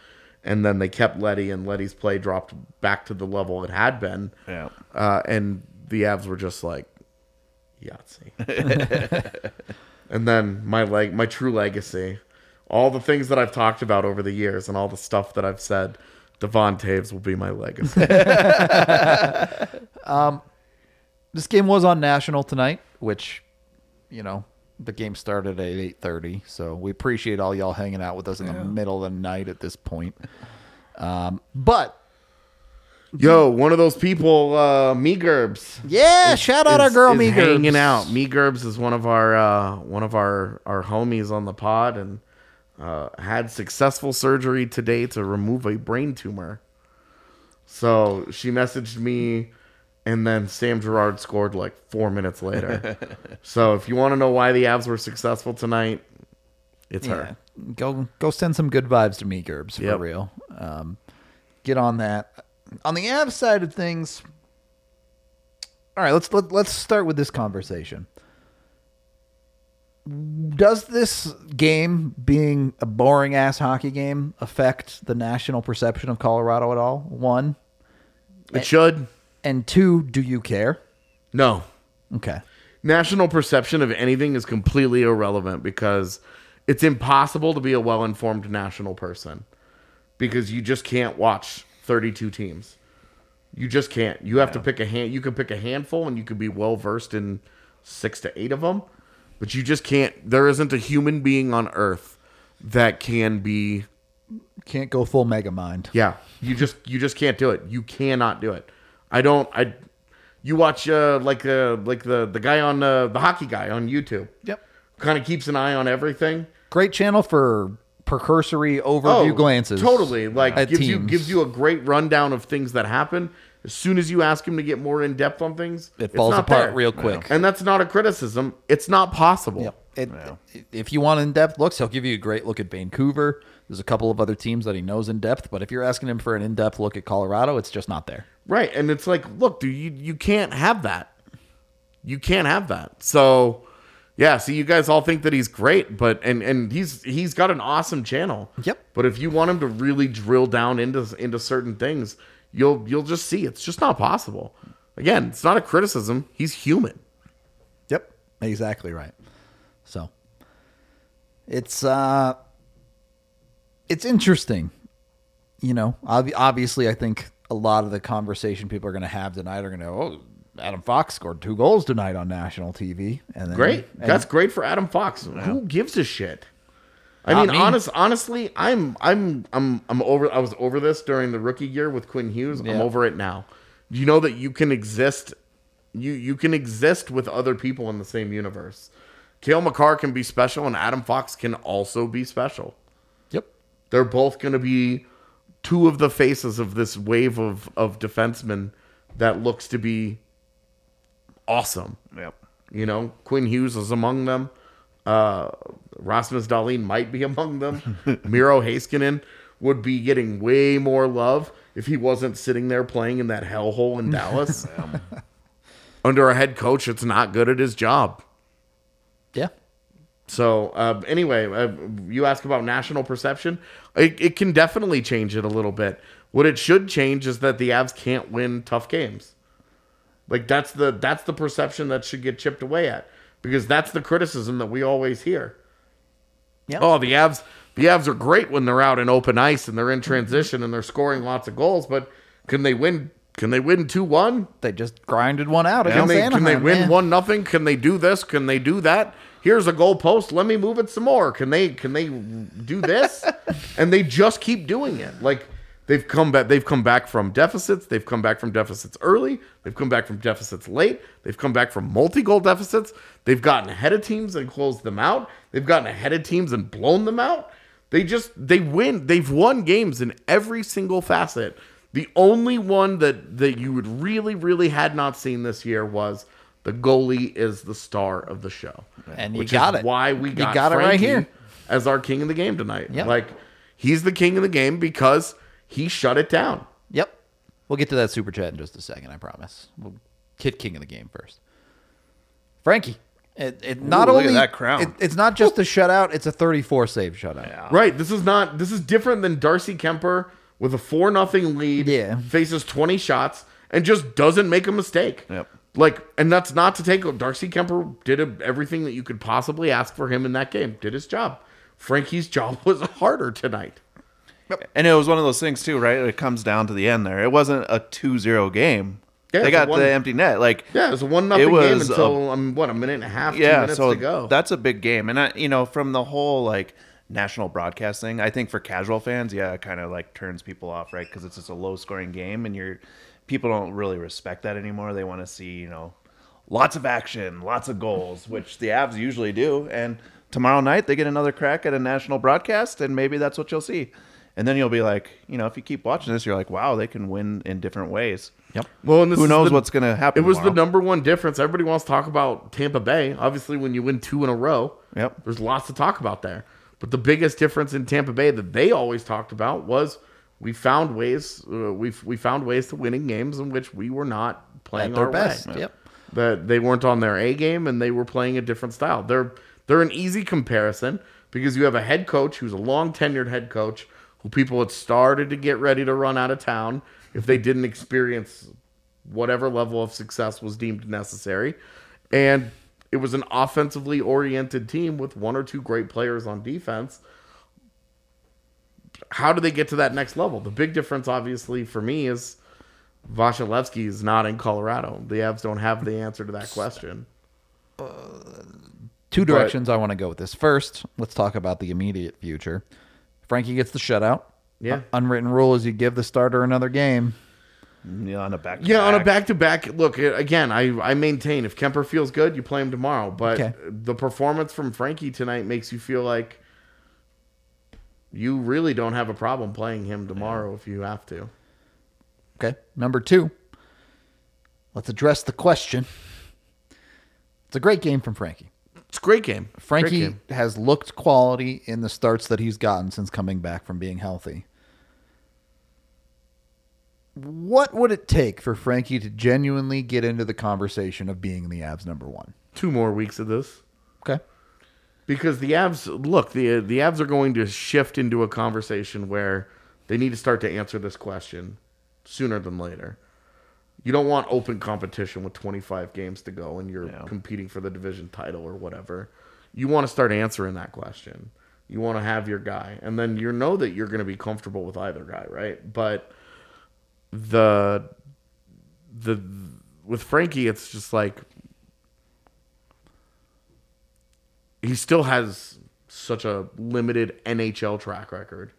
and then they kept Leddy and Leddy's play dropped back to the level it had been. Yeah, uh, and the Avs were just like Yahtzee. And then my leg my true legacy all the things that I've talked about over the years and all the stuff that I've said Devon Toews will be my legacy. This game was on national tonight, which, you know, the game started at eight thirty. So we appreciate all y'all hanging out with us in the middle of the night at this point. Um, but yo one of those people uh me gerbs yeah, shout out our girl is Me hanging out. Me Gerbs is one of our uh, one of our our homies on the pod and uh, had successful surgery today to remove a brain tumor. So she messaged me, and then Sam Girard scored like four minutes later. so if you want to know why the Avs were successful tonight, it's Yeah. her. Go go send some good vibes to me, Gerbs, for Yep. real. Um, get on that. On the Avs side of things, all right. Let's let, let's start with this conversation. Does this game being a boring ass hockey game affect the national perception of Colorado at all? One It should. And two. Do you care? No. Okay. national perception of anything is completely irrelevant because it's impossible to be a well-informed national person because you just can't watch 32 teams You just can't. You have to pick a hand. You can pick a handful, and you can be well versed in six to eight of them, but you just can't. There isn't a human being on Earth that can be. Can't go full mega mind. Yeah, you just you just can't do it. You cannot do it. I don't. I. You watch uh, like uh, like the the guy on uh, the hockey guy on YouTube. Yep. Kind of keeps an eye on everything. Great channel for precursory overview glances. Oh, Totally. Like at gives you gives you a great rundown of things that happen. As soon as you ask him to get more in depth on things, It it's falls not apart there. real quick. And that's not a criticism. It's not possible. Yep. It, If you want in depth looks, he'll give you a great look at Vancouver. There's a couple of other teams that he knows in depth, but if you're asking him for an in depth look at Colorado, it's just not there. Right. And it's like, look, dude, you, you can't have that. You can't have that. So yeah, see you guys all think that he's great, but and and he's he's got an awesome channel. Yep. But if you want him to really drill down into into certain things, you'll you'll just see it's just not possible. Again, it's not a criticism. He's human. Yep. Exactly right. So it's uh it's interesting. You know, ob- obviously I think a lot of the conversation people are going to have tonight are going to oh Adam Fox scored two goals tonight on national TV and then, Great. and- That's great for Adam Fox. Who gives a shit? I Not mean, me. honest, honestly, I'm, I'm, I'm, I'm over. I was over this during the rookie year with Quinn Hughes. I'm over it now. You know that you can exist. You you can exist with other people in the same universe. Kale Makar can be special, and Adam Fox can also be special. Yep. They're both going to be two of the faces of this wave of of defensemen that looks to be awesome. Yep. You know, Quinn Hughes is among them. Uh, Rasmus Dahlin might be among them. Miro Heiskanen would be getting way more love if he wasn't sitting there playing in that hellhole in Dallas. Under a head coach that's not good at his job. Yeah. So uh, anyway, uh, you ask about national perception. It, it can definitely change it a little bit. What it should change is that the Avs can't win tough games. Like that's the that's the perception that should get chipped away at because that's the criticism that we always hear. Yep. Oh, the Avs the Avs are great when they're out in open ice and they're in transition and they're scoring lots of goals, but can they win? Can they win two one? They just grinded one out Can against they, Anaheim. can they win man. one nothing? Can they do this? Can they do that? Here's a goal post. Let me move it some more. Can they can they do this? and they just keep doing it. Like they've come back they've come back from deficits. They've come back from deficits early. They've come back from deficits late. They've come back from multi-goal deficits. They've gotten ahead of teams and closed them out. They've gotten ahead of teams and blown them out. They just they win. They've won games in every single facet. The only one that that you would really really had not seen this year was the goalie is the star of the show, And you which got is it. Why we You got, got it right here. as our king of the game tonight. Yep. Like he's the king of the game because he shut it down. Yep. We'll get to that super chat in just a second, I promise. We'll hit king of the game first. Frankie. It, it not Ooh, look at only that crown. it- it's not just a shutout, it's a 34 save shutout. Right. This is not. This is different than Darcy Kuemper with a four nothing lead. Yeah. Faces twenty shots and just doesn't make a mistake. Yep. Like, and that's not to take. Darcy Kuemper did a, everything that you could possibly ask for him in that game. Did his job. Frankie's job was harder tonight. And it was one of those things too, right? It comes down to the end there. It wasn't a 2-0 game. Yeah, they got one- the empty net. Like Yeah, it was a one nothing It game until um, what a minute and a half, yeah, minutes so to go. that's a big game. And I, you know, from the whole like national broadcasting, I think for casual fans, yeah, it kind of like turns people off, right? Because it's just a low scoring game, and you're people don't really respect that anymore. They want to see, you know, lots of action, lots of goals, which the Avs usually do. And tomorrow night they get another crack at a national broadcast, and maybe that's what you'll see. And then you'll be like, you know, if you keep watching this, you're like, wow, they can win in different ways. Yep. well, and this Who is knows the- what's going to happen? It was the number one difference. Everybody wants to talk about Tampa Bay. Obviously, when you win two in a row, Yep. there's lots to talk about there. But the biggest difference in Tampa Bay that they always talked about was we found ways uh, we we found ways to winning games in which we were not playing At their our best. way. Yep. That they weren't on their A game and they were playing a different style. They're they're an easy comparison because you have a head coach who's a long tenured head coach who people had started to get ready to run out of town if they didn't experience whatever level of success was deemed necessary. And it was an offensively oriented team with one or two great players on defense. How do they get to that next level? The big difference, obviously, for me is Vasilevskiy is not in Colorado. The Avs don't have the answer to that question. Two directions I want to go with this. First, let's talk about the immediate future. Frankie gets the shutout. Yeah. Unwritten rule is you give the starter another game. Yeah, on a back. Yeah, on a back to back. Look, uh, again, I, I maintain if Kuemper feels good, you play him tomorrow. But Okay. the performance from Frankie tonight makes you feel like you really don't have a problem playing him tomorrow if you have to. Okay. Number two, let's address the question. It's a great game from Frankie. It's a great game. Great Frankie game. has looked quality in the starts that he's gotten since coming back from being healthy. What would it take for Frankie to genuinely get into the conversation of being the Avs number one? two more weeks of this. Because the Avs look the the Avs are going to shift into a conversation where they need to start to answer this question sooner than later. You don't want open competition with 25 games to go and you're Yeah. competing for the division title or whatever. You want to start answering that question. You want to have your guy, and then you know that you're going to be comfortable with either guy, right? But the the with Frankie, it's just like he still has such a limited NHL track record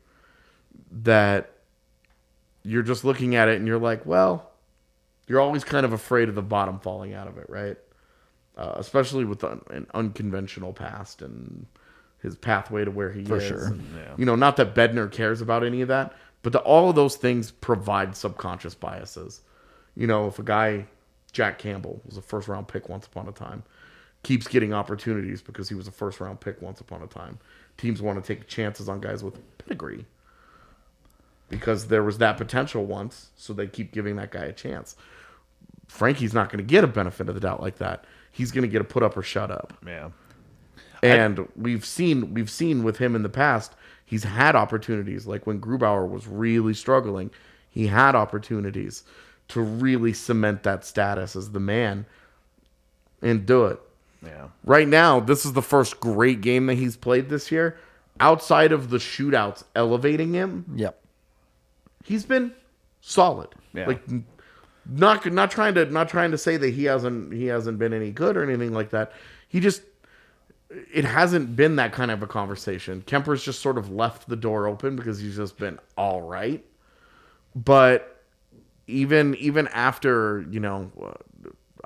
that you're just looking at it and you're like, well, you're always kind of afraid of the bottom falling out of it, right? Uh, especially with un- an unconventional past and his pathway to where he For is. sure. And, Yeah. You know, not that Bednar cares about any of that, but the, all of those things provide subconscious biases. You know, if a guy, Jack Campbell, was a first round pick once upon a time, keeps getting opportunities because he was a first round pick once upon a time. Teams want to take chances on guys with pedigree because there was that potential once, so they keep giving that guy a chance. Frankie's not going to get a benefit of the doubt like that. He's going to get a put up or shut up. Yeah. And we've seen we've seen with him in the past, he's had opportunities. Like when Grubauer was really struggling, he had opportunities to really cement that status as the man and do it. Yeah. Right now, this is the first great game that he's played this year. Outside of the shootouts elevating him, Yep. he's been solid. Yeah. Like not not trying to not trying to say that he hasn't he hasn't been any good or anything like that. He just it hasn't been that kind of a conversation. Kuemper's just sort of left the door open because he's just been all right. But even even after, you know,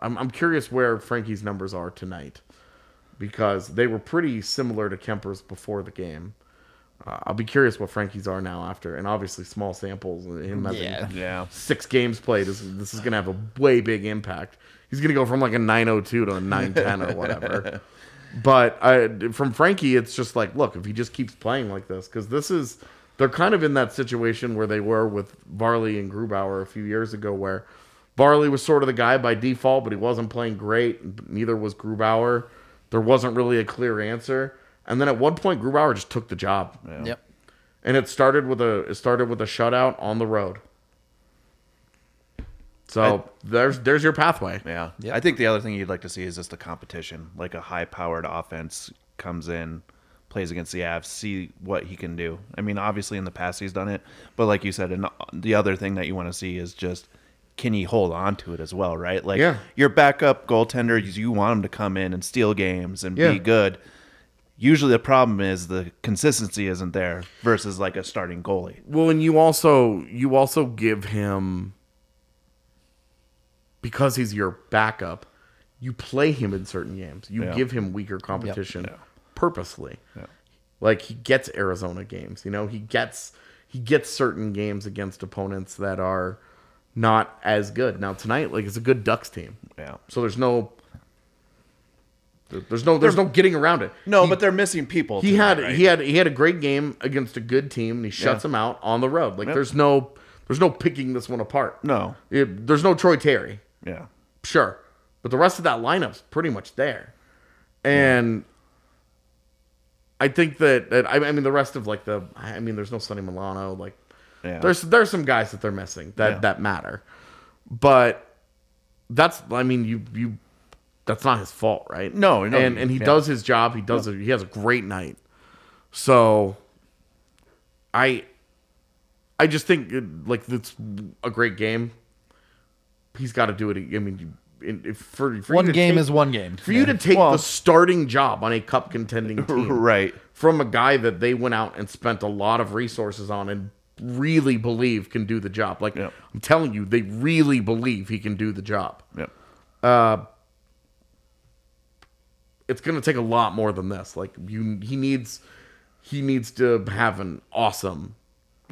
I'm I'm curious where Frankie's numbers are tonight because they were pretty similar to Kuemper's before the game. Uh, I'll be curious what Frankie's are now after, and obviously small samples. Him having Yeah. Yeah. six games played is this is gonna have a way big impact. He's gonna go from like a 902 to a 910 or whatever. But I, from Frankie, it's just like, look, if he just keeps playing like this, because this is they're kind of in that situation where they were with Varley and Grubauer a few years ago, where Varley was sort of the guy by default, but he wasn't playing great. Neither was Grubauer. There wasn't really a clear answer. And then at one point, Grubauer just took the job, Yep. and it started with a it started with a shutout on the road. So there's there's your pathway. Yeah. Yep. I think the other thing you'd like to see is just a competition, like a high powered offense comes in, plays against the Avs, see what he can do. I mean, obviously in the past he's done it, but like you said, and the other thing that you want to see is just can he hold on to it as well, right? Like Yeah. your backup goaltender, you want him to come in and steal games and Yeah. be good. Usually the problem is the consistency isn't there versus like a starting goalie. Well, and you also you also give him because he's your backup. You play him in certain games. You Yeah. give him weaker competition Yeah. purposely. Like he gets Arizona games. You know, he gets he gets certain games against opponents that are not as good. Now tonight, like it's a good Ducks team. Yeah. So there's no there's no there's no getting around it. No, He- but they're missing people. he tonight, had right? he had he had a great game against a good team and he shuts Yeah. them out on the road. Like Yep. there's no there's no picking this one apart. No. It- there's no Troy Terry. Yeah. Sure. But the rest of that lineup's pretty much there. And I think that, that I, I mean the rest of like the I mean there's no Sonny Milano like Yeah. there's there's some guys that they're missing that Yeah. that matter. But that's I mean you you that's not his fault, right? No, no, and and he yeah. does his job. He does it. He has a great night. So I I just think like it's a great game. he's got to do it. I mean, you- in- if for, for One game take- is one game. For you to take Well- the starting job on a cup contending team, Right. from a guy that they went out and spent a lot of resources on and really believe can do the job. Like Yep. I'm telling you, they really believe he can do the job. Yep. Uh, it's going to take a lot more than this. Like you, he needs, he needs to have an awesome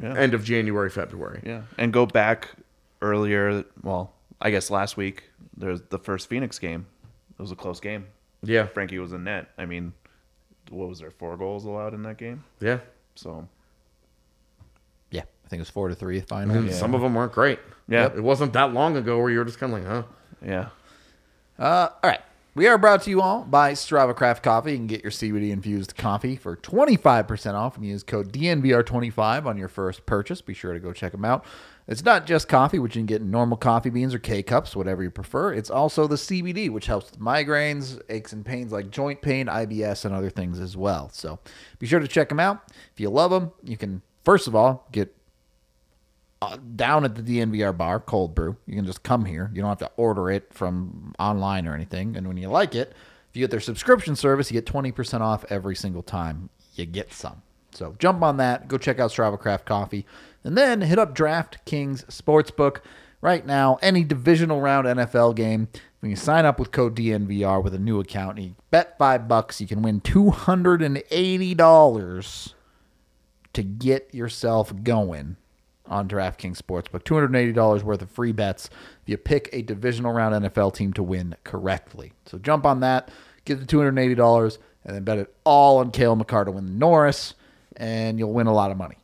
Yeah. end of January, February. Yeah, and go back earlier. Well, I guess last week there's the first Phoenix game. It was a close game. Yeah, Frankie was in net. I mean, what was there? Four goals allowed in that game. yeah. So think it was four to three final. And some of them weren't great. Yeah. it wasn't that long ago where you were just kind of like, huh? yeah, Uh, all right. We are brought to you all by Strava Craft Coffee. You can get your CBD infused coffee for 25% off and use code DNVR25 on your first purchase. Be sure to go check them out. It's not just coffee, which you can get in normal coffee beans or K cups, whatever you prefer. It's also the CBD, which helps with migraines, aches and pains like joint pain, IBS, and other things as well. So be sure to check them out. If you love them, you can, first of all, get uh, down at the DNVR bar, cold brew. You can just come here. You don't have to order it from online or anything. And when you like it, if you get their subscription service, you get 20% off every single time you get some. So jump on that. Go check out Strava Craft Coffee. And then hit up DraftKings Sportsbook. Right now, any divisional round NFL game, when you sign up with code DNVR with a new account and you bet five bucks, you can win $280 to get yourself going on DraftKings Sportsbook. $280 worth of free bets if you pick a divisional round NFL team to win correctly. So jump on that, get the $280, and then bet it all on Kale Makar to win Norris, and you'll win a lot of money.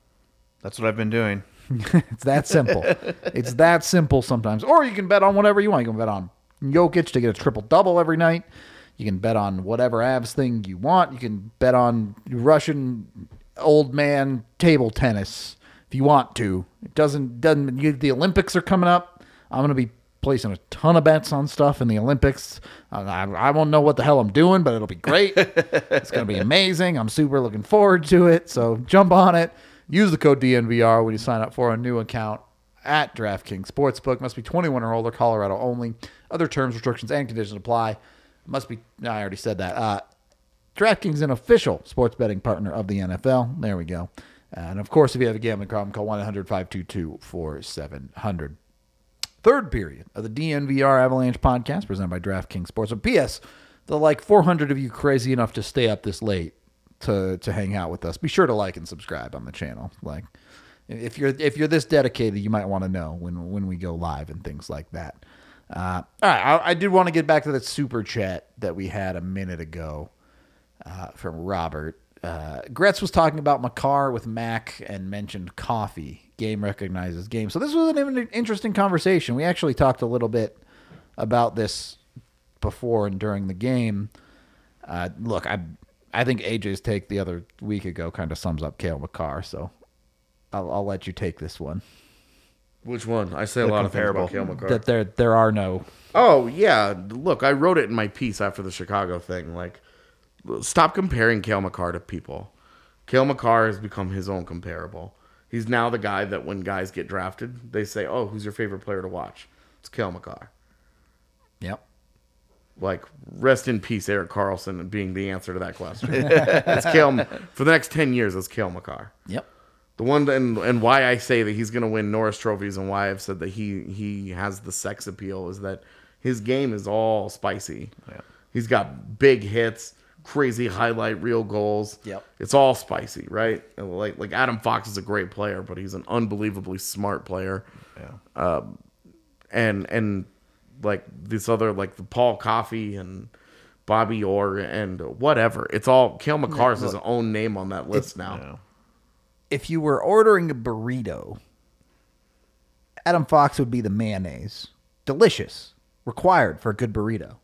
that's what I've been doing. It's that simple. it's that simple sometimes. Or you can bet on whatever you want. You can bet on Jokic to get a triple double every night. You can bet on whatever Avs thing you want. You can bet on Russian old man table tennis if you want to. It doesn't doesn't you, the Olympics are coming up. I'm gonna be placing a ton of bets on stuff in the Olympics. I, I, won't know what the hell I'm doing, but it'll be great. it's gonna be amazing. I'm super looking forward to it. So jump on it. Use the code DNVR when you sign up for a new account at DraftKings Sportsbook. Must be 21 or older, Colorado only. Other terms, restrictions, and conditions apply. Must be. No, I already said that. Uh, DraftKings is an official sports betting partner of the NFL. There we go. And of course, if you have a gambling problem, call 1 800 522 4700. Third period of the DNVR Avalanche podcast presented by DraftKings Sports. And P.S. The like 400 of you crazy enough to stay up this late to to hang out with us. Be sure to like and subscribe on the channel. Like if you're if you're this dedicated, you might want to know when when we go live and things like that. Uh, all right, I, I did want to get back to that super chat that we had a minute ago uh, from Robert. Uh, Gretz was talking about Makar with Mac and mentioned Coffey. Game recognizes game. So this was an interesting conversation. We actually talked a little bit about this before and during the game. Uh, look, I I think AJ's take the other week ago kind of sums up Kale Makar. So I'll, I'll let you take this one. Which one? I say a lot of things about. Kale Makar. That there there are no Oh yeah, look, I wrote it in my piece after the Chicago thing. Like, stop comparing Kale Makar to people. Kale Makar has become his own comparable. He's now the guy that when guys get drafted, they say, "Oh, who's your favorite player to watch?" It's Kale Makar. Yep. Like, rest in peace, Erik Karlsson, being the answer to that question. it's Kale for the next ten years. It's Kale Makar. Yep. The one and and why I say that he's going to win Norris trophies and why I've said that he he has the sex appeal is that his game is all spicy. Yeah. He's got big hits, crazy highlight reel goals. Yep. It's all spicy, right? Like like Adam Fox is a great player, but he's an unbelievably smart player. Yeah. Um, and and like this other like the Paul Coffey and Bobby Orr and whatever. It's all Kale Makar's his own name on that list now. Yeah. If you were ordering a burrito, Adam Fox would be the mayonnaise. Delicious. Required for a good burrito.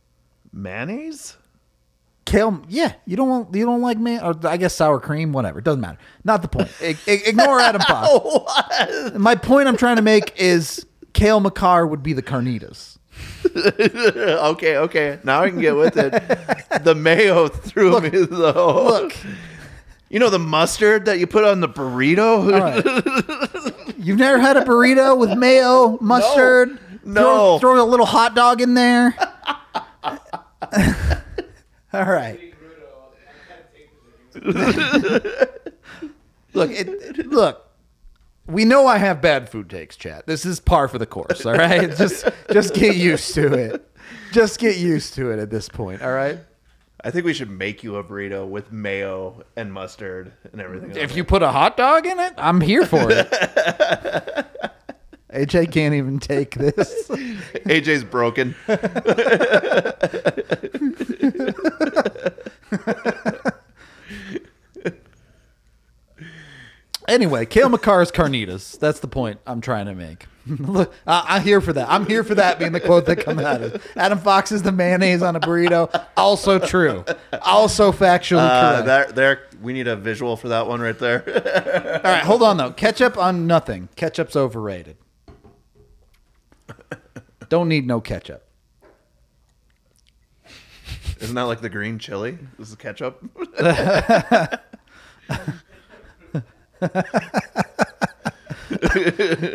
Mayonnaise? Kale, yeah, you don't want, you don't like man, or I guess sour cream, whatever. It doesn't matter. Not the point. I- I- ignore Adam Fox. My point I'm trying to make is Kale Makar would be the carnitas. okay, okay. Now I can get with it. the mayo threw me though. Look, You know the mustard that you put on the burrito? right. you've never had a burrito with mayo, mustard, No. Throw, throw a little hot dog in there. All right. look, it, look. We know I have bad food takes, chat. This is par for the course. All right, just just get used to it. Just get used to it at this point. All right. I think we should make you a burrito with mayo and mustard and everything. If it. you put a hot dog in it, I'm here for it. AJ can't even take this. AJ's broken. Anyway, Kale Makar's carnitas. That's the point I'm trying to make. Look, I, I'm here for that. I'm here for that being the quote that comes out of. Adam Fox is the mayonnaise on a burrito. Also true. Also factually Uh, correct. there. We need a visual for that one right there. All right, hold on though. Ketchup on nothing. Ketchup's overrated. Don't need no ketchup. Isn't that like the green chili? This is ketchup.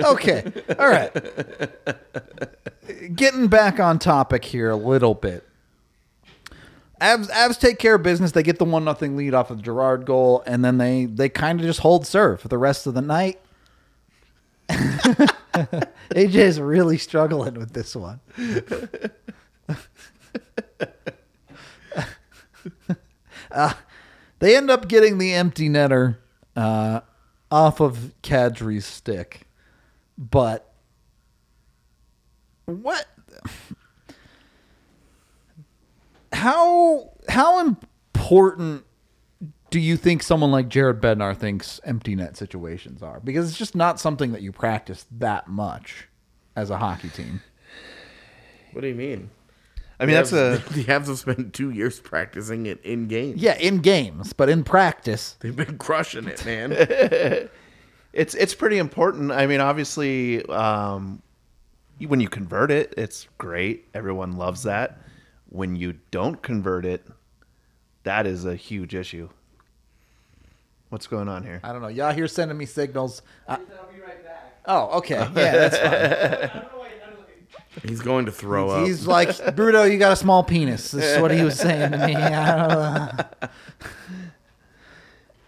Okay. All right. Getting back on topic here a little bit. Avs, Avs take care of business. They get the one nothing lead off of Girard goal, and then they they kind of just hold serve for the rest of the night. AJ is really struggling with this one. Uh, they end up getting the empty netter uh, off of Kadri's stick, but what? How how important do you think someone like Jared Bednar thinks empty net situations are? Because it's just not something that you practice that much as a hockey team. What do you mean? I mean, that's a. the Avs have spent two years practicing it in game. Yeah, in games, but in practice, They've been crushing it, man. It's it's pretty important. I mean, obviously, um, you- when you convert it, it's great. Everyone loves that. When you don't convert it, that is a huge issue. What's going on here? I don't know. Y'all here sending me signals. I'll be right back. oh, okay. Yeah, that's fine. He's going to throw up. He's like, Bruto, you got a small penis. This is what he was saying to me. I.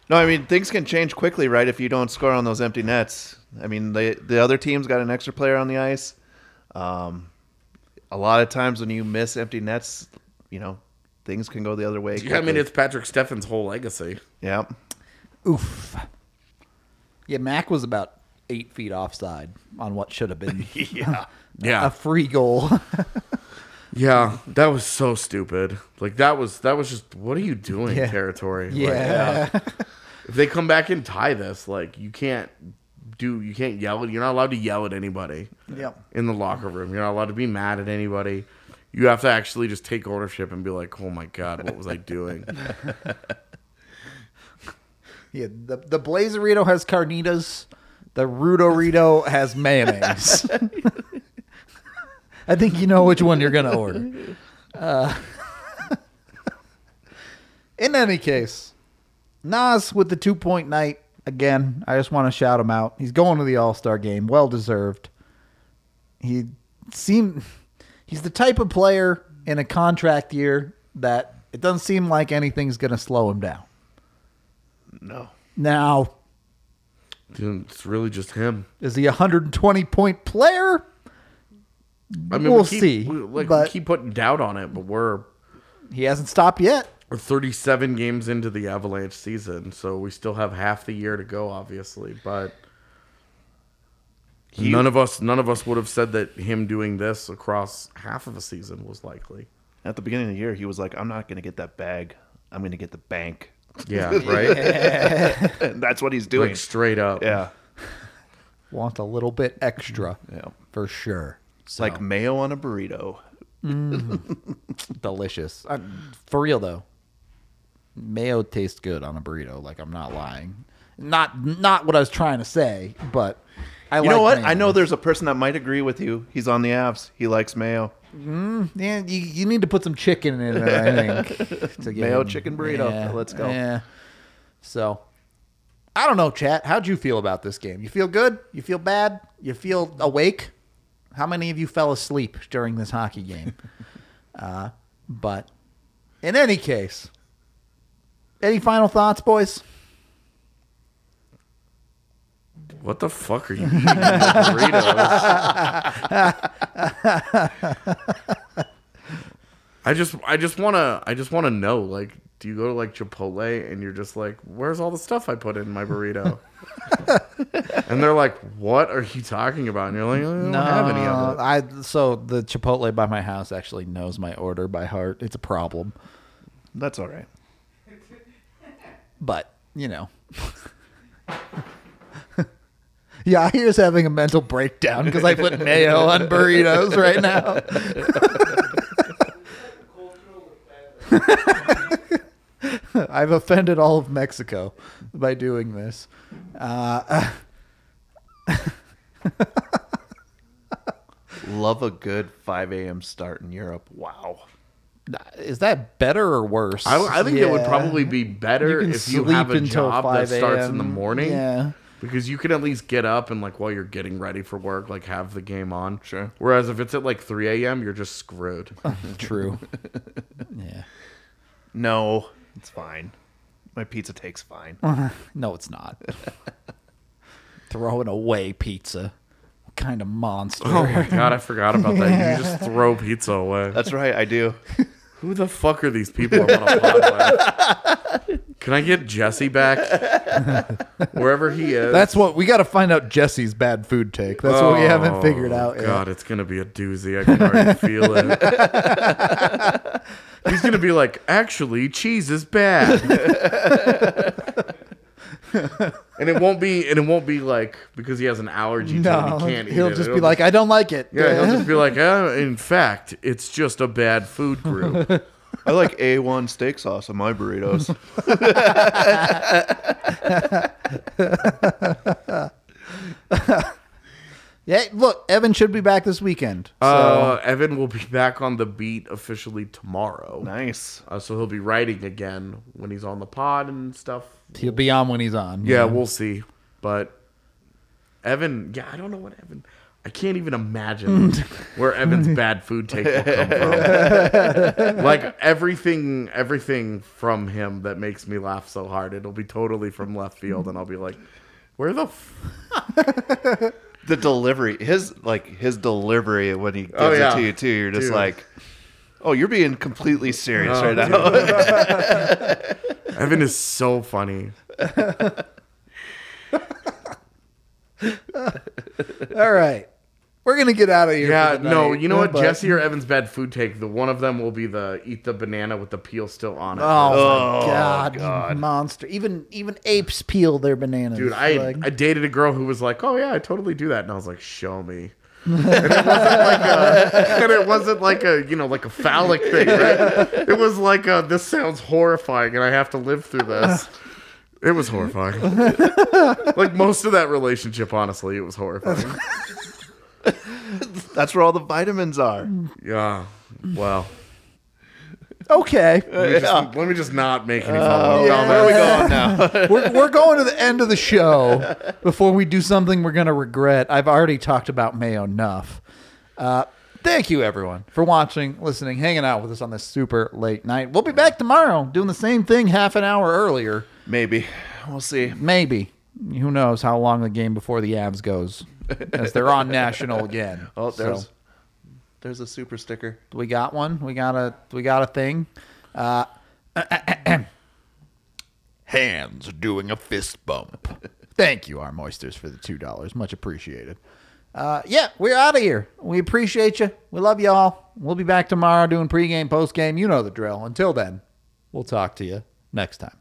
No, I mean things can change quickly, right? If you don't score on those empty nets. I mean, the the other team's got an extra player on the ice. Um, a lot of times when you miss empty nets, you know, things can go the other way. Yeah, I mean, it's Patrik Stefan's whole legacy. yeah. Oof. Yeah, Mac was about eight feet offside on what should have been Yeah. Yeah, a free goal. yeah, that was so stupid. Like that was that was just what are you doing, Yeah. territory? Like, yeah. if they come back and tie this, like you can't do, you can't yell. You're not allowed to yell at anybody yep. in the locker room. You're not allowed to be mad at anybody. You have to actually just take ownership and be like, "Oh my god, what was I doing?" Yeah, the the Blazerito has carnitas. The Rudorito has mayonnaise. I think you know which one you're gonna order. Uh, in any case, Naz with the two point night again. I just want to shout him out. He's going to the All Star game, well deserved. He seemed he's the type of player in a contract year that it doesn't seem like anything's gonna slow him down. No. Now, Dude, it's really just him. is he a 120 point player? I mean, We'll we keep, see, We, like but- we keep putting doubt on it, but we're He hasn't stopped yet. we're 37 games into the Avalanche season, so we still have half the year to go, obviously. But none of us, none of us would have said that him doing this across half of a season was likely. At the beginning of the year, he was like, "I'm not going to get that bag. I'm going to get the bank." Yeah, right. And that's what he's doing. like straight up. yeah. Want a little bit extra Yeah. for sure. It's like mayo on a burrito. delicious. Uh, for real though, mayo tastes good on a burrito. Like I'm not lying. Not not what I was trying to say, but I You like know what? I know there's a person that might agree with you. He's on the Avs. He likes mayo. Yeah, you, you need to put some chicken in it. I think Mayo him- chicken burrito. Let's go. Yeah. So, I don't know, chat. How'd you feel about this game? You feel good? You feel bad? You feel awake? How many of you fell asleep during this hockey game? uh, but in any case, any final thoughts, boys? What the fuck are you eating? burritos? I just I just wanna I just wanna know, like, do you go to like Chipotle and you're just like, where's all the stuff I put in my burrito? and they're like, What are you talking about? And you're like, I don't have any of it. I so the Chipotle by my house actually knows my order by heart. It's a problem, That's all right. but you know. yeah, here's having a mental breakdown because I put mayo on burritos right now. I've offended all of Mexico by doing this. Uh, Love a good 5 a.m. start in Europe. Wow. is that better or worse? I, I think it would probably be better can if you sleep have a until job that starts in the morning. Yeah. Because you can at least get up and like while you're getting ready for work, like have the game on. Sure. Whereas if it's at like 3 a.m., you're just screwed. True. yeah. No, it's fine. My pizza takes fine. No, it's not. Throwing away pizza. What kind of monster? oh my god, I forgot about that. You just throw pizza away. That's right, I do. Who the fuck are these people I'm on a pod with? Can I get Jesse back? Wherever he is. That's what we got to find out Jesse's bad food take. That's what we haven't Oh, figured out Yet. God, it's gonna be a doozy. I can already feel it. He's gonna be like, actually, cheese is bad. and it won't be and it won't be like because he has an allergy to it, No, he can't eat he'll it. just It'll be like, I don't like it. Yeah, he'll just be like, uh, in fact, it's just a bad food group. I like A1 steak sauce on my burritos. yeah, look, Evan should be back this weekend. So Uh, Evan will be back on the beat officially tomorrow. nice. Uh, so he'll be writing again when he's on the pod and stuff. he'll be on when he's on. Yeah, we'll see. But Evan, yeah, I don't know what Evan. I can't even imagine where Evan's bad food take will come from. like everything, everything from him that makes me laugh so hard, it'll be totally from left field, and I'll be like, "Where the?" F-? The delivery, his like his delivery when he gives Oh, yeah. it to you too, you're just Dude. like, oh, you're being completely serious Oh, right now. Evan is so funny. All right. We're going to get out of here. Yeah, for the no, you know what? But- Jesse or Evan's bad food take. The one of them will be the eat the banana with the peel still on it. Oh, Oh, my God, God. you monster! Even even apes peel their bananas. Dude, I Like- I dated a girl who was like, "Oh yeah, I totally do that," and I was like, "Show me." and it wasn't like a, and it wasn't like a, you know, like a phallic thing, right? It was like a, this sounds horrifying, and I have to live through this. It was horrifying. like most of that relationship, honestly, it was horrifying. That's where all the vitamins are. Yeah. Well, okay. let me, just, let me just not make any follow-up yeah. Where are we comments. going now? we're, we're going to the end of the show before we do something we're going to regret. I've already talked about Mayo enough. Uh, thank you, everyone, for watching, listening, hanging out with us on this super late night. We'll be back tomorrow doing the same thing half an hour earlier. Maybe we'll see. Maybe. Who knows how long the game before the Avs goes as they're on national again. Oh, there's So, there's a super sticker. we got one. We got a we got a thing. Uh, hands doing a fist bump. Thank you, our moisters, for the two dollars. Much appreciated. Uh, yeah, we're out of here. We appreciate you. We love y'all. We'll be back tomorrow doing pregame, postgame. You know the drill. Until then, we'll talk to you next time.